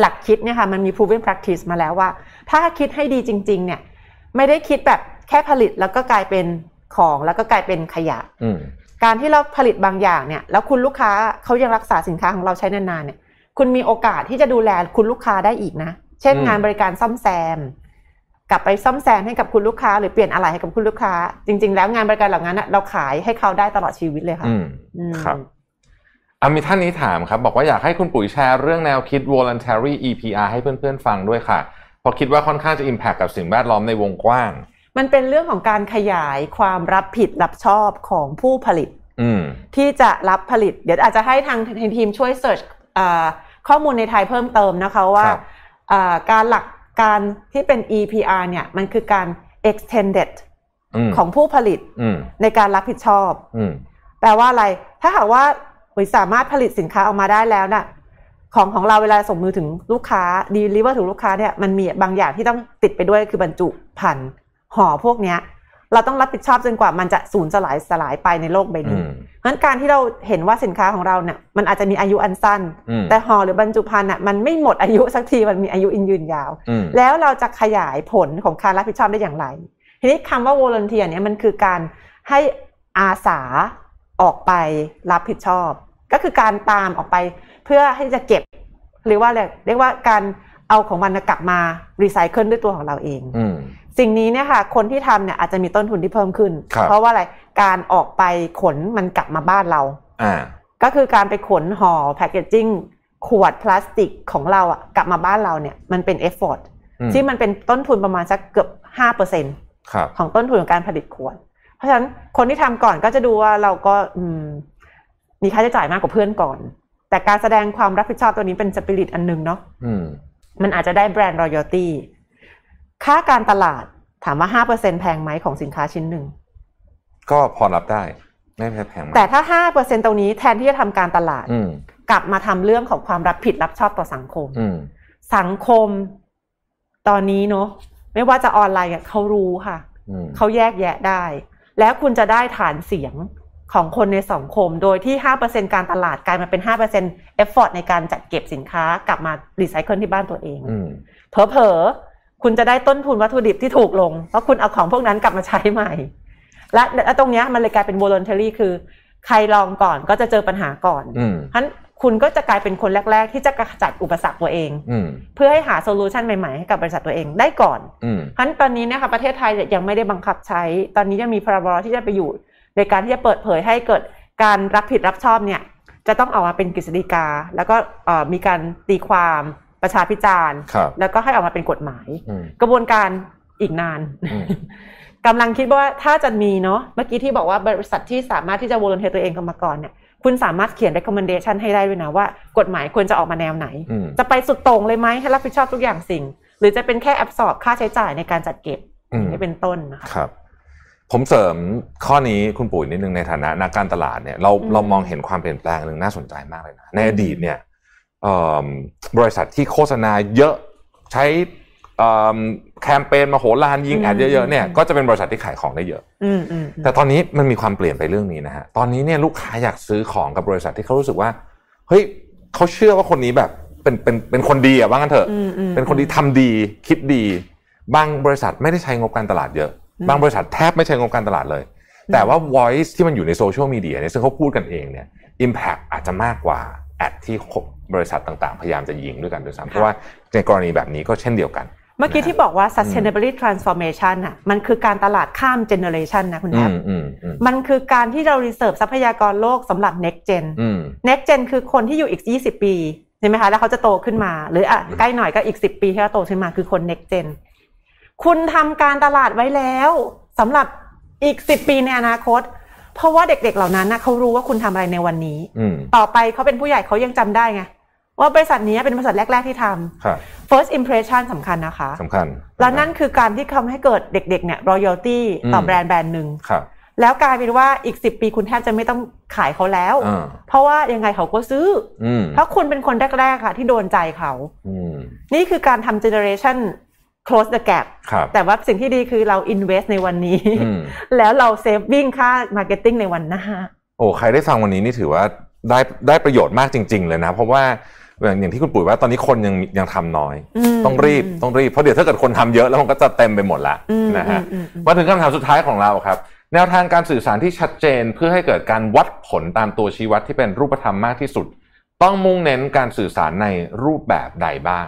หลักคิดเนี่ยค่ะมันมี proven practice มาแล้วว่า ถ้าคิดให้ดีจริง ๆ เนี่ย ไม่ได้คิดแบบแค่ผลิตแล้วก็กลายเป็นของแล้วก็กลายเป็นขยะอืมการที่เราผลิตบางอย่างเนี่ย แล้วคุณลูกค้าเขายังรักษาสินค้าของเราใช้นานๆเนี่ย คุณมีโอกาสที่จะดูแลคุณลูกค้าได้อีกนะ เช่นอืมงานบริการซ่อมแซม กลับไปซ่อมแซมให้กับคุณลูกค้า หรือเปลี่ยนอะไรให้กับคุณลูกค้า จริง ๆ แล้วงานบริการเหล่านั้นน่ะเราขายให้เขาได้ตลอดชีวิตเลยค่ะอืมอืมครับอามีท่านนี้ถามครับ บอกว่าอยากให้คุณปุ๋ยแชร์เรื่องแนวคิด voluntary EPR ให้เพื่อนๆฟังด้วยค่ะเพราะคิดว่าค่อนข้างจะ impact กับสิ่งแวดล้อมในวงกว้าง มันเป็นเรื่องของการขยายความรับผิดรับชอบของผู้ผลิตอืมที่จะรับผลิต เดี๋ยวอาจจะให้ทางทีมช่วยเสิร์ชข้อมูลในไทยเพิ่มเติมนะคะว่าครับอ่าการหลัก การที่เป็น EPR เนี่ย มันคือการ extended อืมของผู้ผลิตอืมในการรับผิดชอบอืมแปลว่าอะไร ถ้าหากว่าอุยสามารถผลิตสินค้าออกมาได้แล้วน่ะ ของของเราเวลาส่งมือถึงลูกค้าดีลิเวอร์ถึงลูกค้าเนี่ยมันมีบางอย่างที่ต้องติดไปด้วยคือบรรจุภัณฑ์ห่อพวกเนี้ย เราต้องรับผิดชอบจนกว่ามันจะสูญสลายสลายไปในโลกใบอืนี้มเพราะฉะนั้นการที่เราเห็นว่าสินค้าของเราเนี่ยมันอาจจะมีอายุอันสั้นอืมแต่ห่อหรือบรรจุภัณฑ์อะมันไม่หมดอายุสักทีมันมีอายุยืนยาวอืมแล้วเราจะขยายผลของการรับผิดชอบได้อย่างไร ทีนี้คำว่า volunteer เนี่ยมันคือการให้อาสาออกไปรับผิดชอบ ก็คือการตามออกไปเพื่อให้จะเก็บ หรือว่าอะไรเรียกว่าการเอาของมันกลับมารีไซเคิลด้วยตัวของเราเองอืม สิ่งนี้เนี่ยค่ะคนที่ทำเนี่ยอาจจะมีต้นทุนที่เพิ่มขึ้นครับเพราะว่าอะไรการออกไปขนมันกลับมาบ้านเราอ่าก็คือการไปขนห่อ packaging ขวดพลาสติกของเราอะกลับมาบ้านเราเนี่ยมันเป็น effort อืมที่มันเป็นต้นทุนประมาณสักเกือบห้าเปอร์เซ็นครับของต้นทุนของการผลิตขวด เพราะฉะนั้นคนที่ทำก่อนก็จะดูว่าเราก็อืมมีค่าใช้จ่ายมากกว่าเพื่อนก่อน แต่การแสดงความรับผิดชอบตัวนี้เป็นสปิริตอันหนึงเนาะอืมมันอาจจะได้แบรนด์รอยัลตี้ ค่าการตลาดถามว่าห้าเปอร์เซ็นแพงไหมของสินค้าชิ้นหนึ่ง ก็พอรับได้ ไม่แพงมากแต่ถ้าห้าเปอร์เซ็นตรงนี้แทนที่จะทำการตลาดอืมกลับมาทำเรื่องของความรับผิดรับชอบต่อสังคมอืมสังคมตอนนี้เนาะไม่ว่าจะออนไลน์อะเขารู้ค่ะอืมเขาแยกแยะได้ แล้วคุณจะได้ฐานเสียงของคนในสังคม โดยที่ 5%การตลาดกลายมาเป็น5% effort ในการจัดเก็บสินค้ากลับมารีไซเคิลที่บ้านตัวเองอืมเผลอๆ คุณจะได้ต้นทุนวัตถุดิบที่ถูกลง เพราะคุณเอาของพวกนั้นกลับมาใช้ใหม่ และและตรงเนี้ยมันเลยกลายเป็น voluntary คือ ใครลองก่อนก็จะเจอปัญหาก่อนอืมฉะนั้นคุณก็จะกลายเป็นคนแรก ๆ ที่จะกระจัดอุปสรรคตัวเองอืมเพื่อให้หา solution ใหม่ๆ ให้กับบริษัทตัวเองได้ก่อนอืมเพราะฉะนั้นตอนนี้เนี่ยค่ะประเทศไทยเนี่ยยังไม่ได้บังคับใช้ ตอนนี้ยังมีพรบที่จะไปอยู่ ในการที่จะเปิดเผยให้เกิดการรับผิดรับชอบเนี่ยจะต้องออกมาเป็นกฤษฎีกา แล้วก็เอ่อมีการตีความ ประชาพิจารณ์ครับแล้วก็ให้ออกมาเป็นกฎหมายอืมกระบวนการอีกนานอืมกำลังคิดว่าถ้าจะมีเนาะเมื่อกี้ที่บอกว่าบริษัทที่สามารถที่จะวอลเนเทตัวเองกันมาก่อนเนี่ยคุณสามารถเขียน recommendation ให้ได้ด้วยนะว่า กฎหมายควรจะออกมาแนวไหนอืมจะไปสุดโต่งเลยไหมให้รับผิดชอบทุกอย่างสิ่ง หรือจะเป็นแค่แอบสอบค่าใช้จ่ายในการจัดเก็บอืมนี่เป็นต้นนะคะครับ ผมเสริมข้อนี้คุณปุ๋ยนิดนึงในฐานะนักการตลาดเนี่ยเราอืมเรามองเห็นความเปลี่ยนแปลงหนึ่งน่าสนใจมากเลยนะในอดีตเนี่ยเอิ่ม บริษัทที่โฆษณาเยอะใช้เอิ่มแคมเปญมาโหฬารยิงแอดเยอะๆเนี่ยก็จะเป็นบริษัทที่ขายของได้เยอะอืมอืมแต่ตอนนี้มันมีความเปลี่ยนไปเรื่องนี้นะฮะตอนนี้เนี่ยลูกค้าอยากซื้อของกับบริษัทที่เขารู้สึกว่าเฮ้ยเขาเชื่อว่าคนนี้แบบเป็นเป็นเป็นคนดีอะว่างั้นเถอะอืมอืมเป็นคนที่ทำดีคิดดี บางบริษัทไม่ได้ใช้งบการตลาดเยอะอืมบางบริษัทแทบไม่ใช้งบการตลาดเลย แต่ว่า voice ที่มันอยู่ในโซเชียลมีเดียเนี่ยซึ่งเขาพูดกันเองเนี่ย impact อาจจะมากกว่า ad ที่บริษัทต่างๆ พยายามจะยิงด้วยกันด้วยซ้ำเพราะว่าในกรณีแบบนี้ก็เช่นเดียวกัน เมื่อกี้ที่บอกว่า sustainability transformation อะมันคือการตลาดข้าม generation นะคุณอืแอฟมอืมอืมมันคือการที่เรา reserve ทรัพยากรโลกสำหรับ next gen อืม next gen คือคนที่อยู่อีก 20 ปีใช่ไหมคะแล้วเขาจะโตขึ้นมา หรืออะอืมใกล้หน่อยก็อีก 10 ปีที่เขาโตขึ้นมาคือคน next gen คุณทำการตลาดไว้แล้วสำหรับอีก 10 ปีในอนาคต เพราะว่าเด็กๆเหล่านั้นนะเขารู้ว่าคุณทำอะไรในวันนี้อืมต่อไปเขาเป็นผู้ใหญ่เขายังจำได้ไงว่าบริษัทนี้เป็นบริษัทแรก ๆที่ทำครับ first impression สำคัญนะคะสำคัญ แล้วนั่นคือการที่ทำให้เกิดเด็ก ๆ เนี่ย royalty ต่ออมแบรนด์แบรนด์หนึ่งครับแล้วกลายเป็นว่าอีก10ปีคุณแทบจะไม่ต้องขายเขาแล้วอ่าเพราะว่ายังไงเขาก็ซื้ออืมเพราะคุณเป็นคนแรก ๆ ค่ะ ที่โดนใจเขาอืมนี่คือการทำ generation close the gap ครับแต่ว่าสิ่งที่ดีคือเรา invest ในวันนี้อืมแล้วเรา saving ค่า marketing ในวันหน้า โอ้ใครได้ฟังวันนี้นี่ถือว่าได้ได้ประโยชน์มากจริง ๆ เลยนะ เพราะว่าอย่างอย่างที่คุณปุ๋ยว่าตอนนี้คนยังยังทำน้อยอืมต้องรีบต้องรีบ เพราะเดี๋ยวถ้าเกิดคนทำเยอะแล้วมันก็จะเต็มไปหมดละอืมนะฮะอืมอืมมาถึงคำถามสุดท้ายของเราครับ แนวทางการสื่อสารที่ชัดเจนเพื่อให้เกิดการวัดผลตามตัวชี้วัดที่เป็นรูปธรรมมากที่สุด ต้องมุ่งเน้นการสื่อสารในรูปแบบใดบ้าง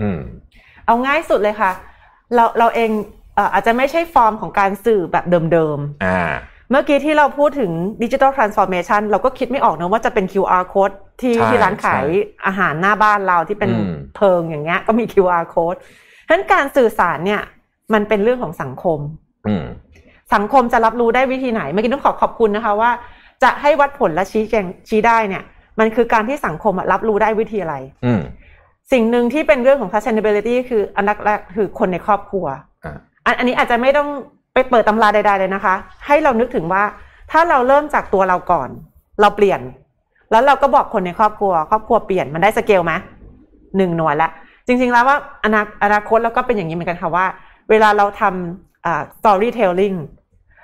อืม เอาง่ายสุดเลยค่ะ เราเราเองเอ่ออาจจะไม่ใช่ฟอร์มของการสื่อแบบเดิมๆอ่าเมื่อกี้ที่เราพูดถึงดิจิ t a ลทรานส์ฟอร์เมชันเราก็คิดไม่ออกนะว่าจะเป็น QR code ที่ใช่ที่ร้านขายใช่อาหารหน้าบ้านเราที่เป็นอืมเพิงอย่างเงี้ยก็มี QR code ฉะนั้นการสื่อสารเนี่ย มันเป็นเรื่องของสังคมอืมสังคมจะรับรู้ได้วิธีไหนเมื่อกี้ต้องขอขอบคุณนะคะว่า จะให้วัดผลและชี้แจงชี้ได้เนี่ย มันคือการที่สังคมอะรับรู้ได้วิธีอะไรอืม สิ่งหนึ่งที่เป็นเรื่องของ sustainability คืออันดับแรกคือคนในครอบครัวอ่าอันอันนี้อาจจะไม่ต้องไปเปิดตำราใด ๆ เลยนะคะ ให้เรานึกถึงว่าถ้าเราเริ่มจากตัวเราก่อน เราเปลี่ยน แล้วเราก็บอกคนในครอบครัว ครอบครัวเปลี่ยนมันได้สเกลไหมหนึ่งหน่วยละ จริง ๆ แล้วว่าอนาอนาคตเราก็เป็นอย่างนี้เหมือนกันค่ะว่า เวลาเราทำอ่า storytelling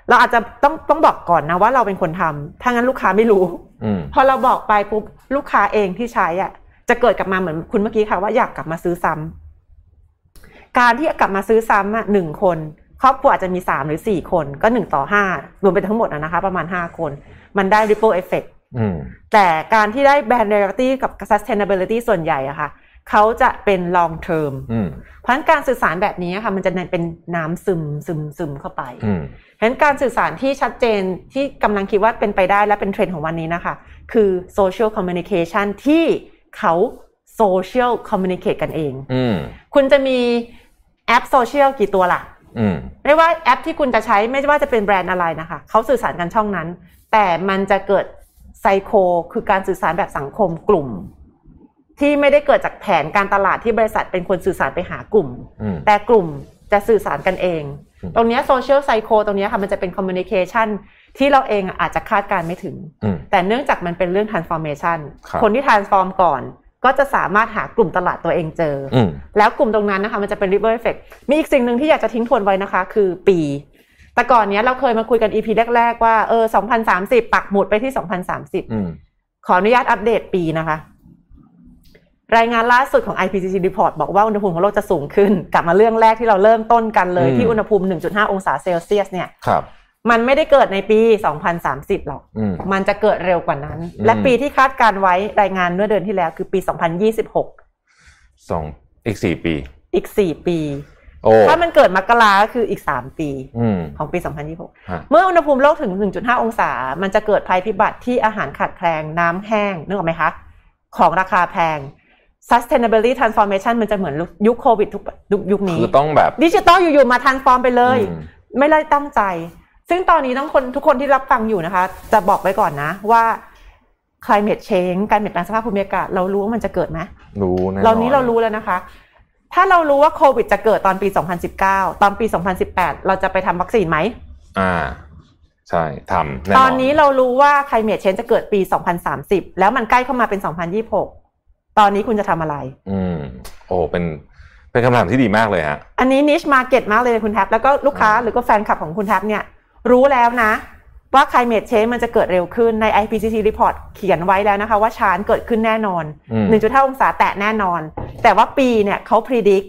เราอาจจะต้องต้องบอกก่อนนะว่าเราเป็นคนทำถ้างั้นลูกค้าไม่รู้อืมพอเราบอกไปปุ๊บลูกค้าเองที่ใช้อะ จะเกิดกลับมาเหมือนคุณเมื่อกี้ค่ะว่าอยากกลับมาซื้อซ้ำการที่กลับมาซื้อซ้ำอะหนึ่งคน ครอบครัวอาจจะมีสามหรือสี่คนก็หนึ่งต่อห้ารวมเป็นทั้งหมดอะนะคะ ประมาณห้าคน มันได้ ripple effect อืมแต่การที่ได้แบรนด์ loyalty กับ sustainability ส่วนใหญ่อะค่ะเขาจะเป็น long term อืมเพราะฉะนั้นการสื่อสารแบบนี้ค่ะมันจะเป็นน้ำซึมซึมซึมเข้าไปอืมฉะนั้นการสื่อสารที่ชัดเจนที่กำลังคิดว่าเป็นไปได้และเป็นเทรนด์ของวันนี้นะคะ คือ social communication ที่ เขา social communicate กันเองอืมคุณจะมีแอปโซเชียลกี่ตัวล่ะอืมไม่ว่าแอปที่คุณจะใช้ไม่ว่าจะเป็นแบรนด์อะไรนะคะ เขาสื่อสารกันช่องนั้น แต่มันจะเกิดไซโค คือการสื่อสารแบบสังคมกลุ่ม ที่ไม่ได้เกิดจากแผนการตลาดที่บริษัทเป็นคนสื่อสารไปหากลุ่มอืมแต่กลุ่มจะสื่อสารกันเองอืมตรงเนี้โซเชียลไซโคตรงเนี้ยค่ะมันจะเป็นคอมมิวนิเคชัน ที่เราเองอาจจะคาดการณ์ไม่ถึงอืมแต่เนื่องจากมันเป็นเรื่อง transformation ครับคนที่ transform ก่อนก็จะสามารถหากลุ่มตลาดตัวเองเจอออืมแล้วกลุ่มตรงนั้นนะคะมันจะเป็น ripple effect มีอีกสิ่งหนึ่งที่อยากจะทิ้งทวนไว้นะคะ คือปี แต่ก่อนเนี้ยเราเคยมาคุยกัน EP แรก ๆ ว่าเออ 2030 ปักหมุดไปที่ 2030อืมขออนุญาตอัปเดตปีนะคะ รายงานล่าสุดของ IPCC report บอกว่าอุณหภูมิของโลกจะสูงขึ้น กลับมาเรื่องแรกที่เราเริ่มต้นกันเลยอืมที่อุณหภูมิ 1.5 องศาเซลเซียสเนี่ยครับ มันไม่ได้เกิดในปี 2030 หรอกอืมมันจะเกิดเร็วกว่านั้นอืมและปีที่คาดการไว้รายงานเมื่อเดือนที่แล้วคือปี 2026 สองอีกสี่ปี อีก4ปีโอ้ถ้ามันเกิดมกราก็คืออีก3ปีอืมของปี 2026ฮะเมื่ออุณหภูมิโลกถึง 1.5 องศา มันจะเกิดภัยพิบัติที่อาหารขาดแคลนน้ำแห้งนึกออกไหมคะ ของราคาแพง sustainability transformation มันจะเหมือนยุคโควิดทุกยุคยุคนี้คือต้องแบบดิจิตอลอยู่ๆมา transform ไปเลยอืมไม่ได้ตั้งใจ ซึ่งตอนนี้ต้องคนทุกคนที่รับฟังอยู่นะคะ จะบอกไว้ก่อนนะว่า climate change การเปลี่ยนแปลงสภาพภูมิอากาศเรารู้ว่ามันจะเกิดไหมรู้แน่นอนเรานี้เรารู้แล้วนะคะ ถ้าเรารู้ว่าโควิดจะเกิดตอนปี 2019 ตอนปี 2018 เราจะไปทำวัคซีนไหมอ่าใช่ทำแน่นอนตอนนี้เรารู้ว่า climate change จะเกิดปี 2030 แล้วมันใกล้เข้ามาเป็น 2026 ตอนนี้คุณจะทำอะไร อืมโอ้เป็นเป็นคำถามที่ดีมากเลยฮะ อันนี้ niche market มากเลยคุณแท็บแล้วก็ลูกค้าหรือก็แฟนคลับของคุณแท็บเนี่ย รู้แล้วนะว่า climate change มันจะเกิดเร็วขึ้นใน IPCC report เขียนไว้แล้วนะคะ ว่าชานเกิดขึ้นแน่นอนอืม1.5 องศาแตะแน่นอน แต่ว่าปีเนี่ยเขา predict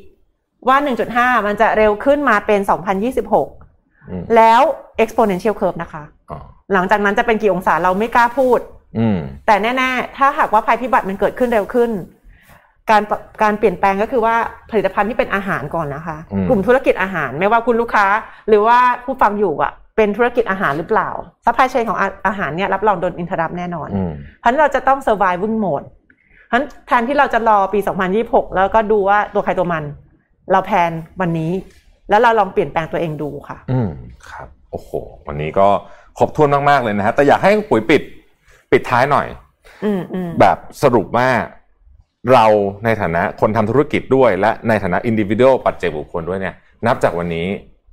ว่า 1.5 มันจะเร็วขึ้นมาเป็น 2026อืมแล้ว exponential curve นะคะอ๋อหลังจากนั้นจะเป็นกี่องศาเราไม่กล้าพูดอืมแต่แน่ ๆ ถ้าหากว่าภัยพิบัติมันเกิดขึ้นเร็วขึ้น การปะการเปลี่ยนแปลงก็คือว่าผลิตภัณฑ์ที่เป็นอาหารก่อนนะคะอืมกลุ่มธุรกิจอาหารไม่ว่าคุณลูกค้า หรือว่าผู้ฟังอยู่อะ เป็นธุรกิจอาหารหรือเปล่า supply chain ของอาอาหารเนี่ยรับรองโดน interrupt แน่นอนอืมเพราะฉะนั้นเราจะต้อง surviving mode เพราะฉะนั้นแทนที่เราจะรอปี 2026 แล้วก็ดูว่าตัวใครตัวมัน เราแพลนวันนี้ แล้วเราลองเปลี่ยนแปลงตัวเองดูค่ะ อืมครับโอ้โห วันนี้ก็ครบถ้วนมากๆเลยนะฮะแต่อยากให้ปุ๋ยปิดปิดท้ายหน่อยอืมอืมแบบสรุปว่าเราในฐานะคนทำธุรกิจด้วย และในฐานะอินดิวิ u a l ปัจเจกบุคคลด้วยเนี่ย นับจากวันนี้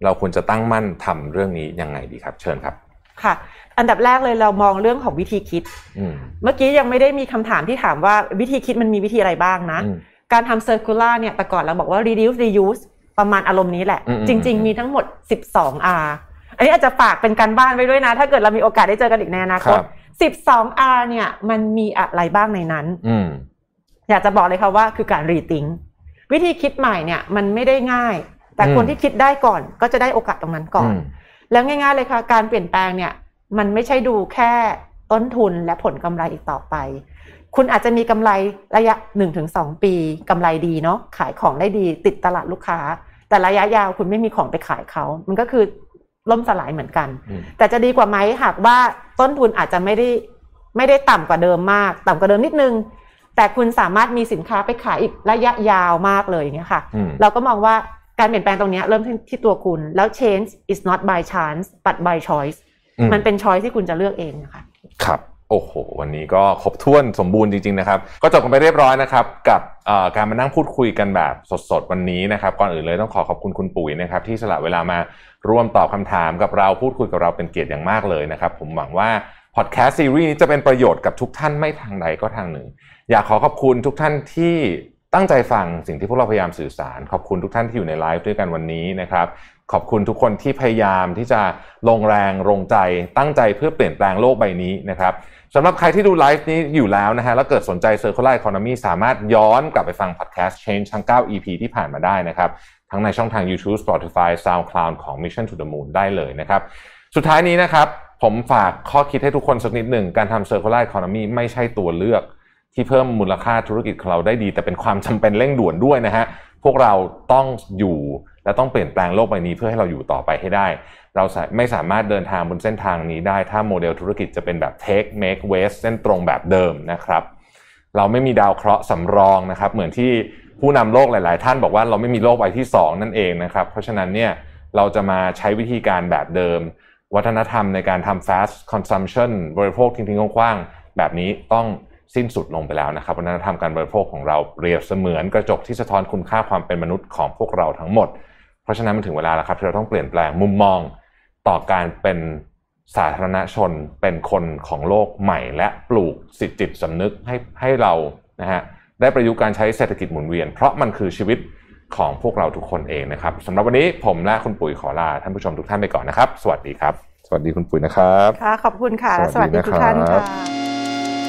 เราควรจะตั้งมั่นทำเรื่องนี้ยังไงดีครับ เชิญครับ ค่ะ อันดับแรกเลยเรามองเรื่องของวิธีคิดอืมเมื่อกี้ยังไม่ได้มีคำถามที่ถามว่าวิธีคิดมันมีวิธีอะไรบ้างนะอืมการทำ circular เนี่ยแต่ก่อนเราบอกว่า reduce reuse ประมาณอารมณ์นี้แหละอืมอืมจริง ๆ มีทั้งหมด 12 R อันนี้อาจจะฝากเป็นการบ้านไว้ด้วยนะ ถ้าเกิดเรามีโอกาสได้เจอกันอีกในอนาคต 12 R เนี่ย มันมีอะไรบ้างในนั้นอืมอยากจะบอกเลยค่ะว่าคือการรีทิงวิธีคิดใหม่เนี่ย มันไม่ได้ง่าย แต่อืมคนที่คิดได้ก่อนก็จะได้โอกาสตรงนั้นก่อนอืมแล้วง่าย ๆ เลยค่ะ การเปลี่ยนแปลงเนี่ย มันไม่ใช่ดูแค่ต้นทุนและผลกำไรอีกต่อไป คุณอาจจะมีกำไรระยะ 1-2 ปีกำไรดีเนาะขายของได้ดีติดตลาดลูกค้า แต่ระยะยาวคุณไม่มีของไปขายเขามันก็คือล่มสลายเหมือนกันอืมแต่จะดีกว่าไหมหากว่าต้นทุนอาจจะไม่ได้ไม่ได้ต่ำกว่าเดิมมาก ต่ำกว่าเดิมนิดนึง แต่คุณสามารถมีสินค้าไปขายอีกระยะยาวมากเลยอย่างเงี้ยค่ะอืมเราก็มองว่า การเปลี่ยนแปลงตรงเนี้ยเริ่มที่ที่ตัวคุณ แล้ว change is not by chance but by choice อืมมันเป็น choice ที่คุณจะเลือกเองนะคะครับโอ้โห วันนี้ก็ครบถ้วนสมบูรณ์จริงๆนะครับ ก็จบกันไปเรียบร้อยนะครับ กับเอ่อการมานั่งพูดคุยกันแบบสดๆ วันนี้นะครับ ก่อนอื่นเลยต้องขอขอบคุณคุณปุ๋ยนะครับ ที่สละเวลามาร่วมตอบคำถามกับเราพูดคุยกับเราเป็นเกียรติอย่างมากเลยนะครับ ผมหวังว่าพอดแคสต์ซีรีส์นี้จะเป็นประโยชน์กับทุกท่านไม่ทางใดก็ทางหนึ่ง อยากขอขอบคุณทุกท่านที่ ตั้งใจฟังสิ่งที่พวกเราพยายามสื่อสาร ขอบคุณทุกท่านที่อยู่ในไลฟ์ด้วยกันวันนี้นะครับ ขอบคุณทุกคนที่พยายามที่จะลงแรงลงใจ ตั้งใจเพื่อเปลี่ยนแปลงโลกใบนี้นะครับสำหรับใครที่ดูไลฟ์นี้อยู่แล้วนะฮะแล้วเกิดสนใจ Circular Economy สามารถย้อนกลับไปฟังพอดแคสต์ Change ทั้ง 9 EP ที่ผ่านมาได้นะครับ ทั้งในช่องทาง YouTube Spotify SoundCloud ของ Mission to the Moon ได้เลยนะครับ สุดท้ายนี้นะครับผมฝากข้อคิดให้ทุกคนสักนิดหนึ่งการทำ Circular Economy ไม่ใช่ตัวเลือก ที่เพิ่มมูลค่าธุรกิจของเราได้ดี แต่เป็นความจำเป็นเร่งด่วนด้วยนะฮะพวกเราต้องอยู่และต้องเปลี่ยนแปลงโลกใบนี้เพื่อให้เราอยู่ต่อไปให้ได้ เราไม่สามารถเดินทางบนเส้นทางนี้ได้ ถ้าโมเดลธุรกิจจะเป็นแบบ take make waste เส้นตรงแบบเดิมนะครับ เราไม่มีดาวเคราะห์สำรองนะครับ เหมือนที่ผู้นำโลกหลาย ๆ ท่านบอกว่าเราไม่มีโลกใบที่ 2 นั่นเองนะครับ เพราะฉะนั้นเนี่ยเราจะมาใช้วิธีการแบบเดิม วัฒนธรรมในการทำ fast consumption บริโภคทิ้งๆคว้างๆแบบนี้ต้อง สิ้นสุดลงไปแล้วนะครับวัฒนธรรมการบริโภคของเราเปรียบเสมือนกระจกที่สะท้อนคุณค่าความเป็นมนุษย์ของพวกเราทั้งหมด เพราะฉะนั้นมันถึงเวลาแล้วครับที่เราต้องเปลี่ยนแปลงมุมมองต่อการเป็นสาธารณชนเป็นคนของโลกใหม่ และปลูกสิทธิจิตสำนึกให้ให้เรานะฮะได้ประยุกต์การใช้เศรษฐกิจหมุนเวียน เพราะมันคือชีวิตของพวกเราทุกคนเองนะครับสำหรับวันนี้ผมและคุณปุ๋ยขอลาท่านผู้ชมทุกท่านไปก่อนนะครับ สวัสดีครับ สวัสดีคุณปุ๋ยนะครับ ค่ะ ขอบคุณค่ะสและวัสสวัสดีดีทุกท่าน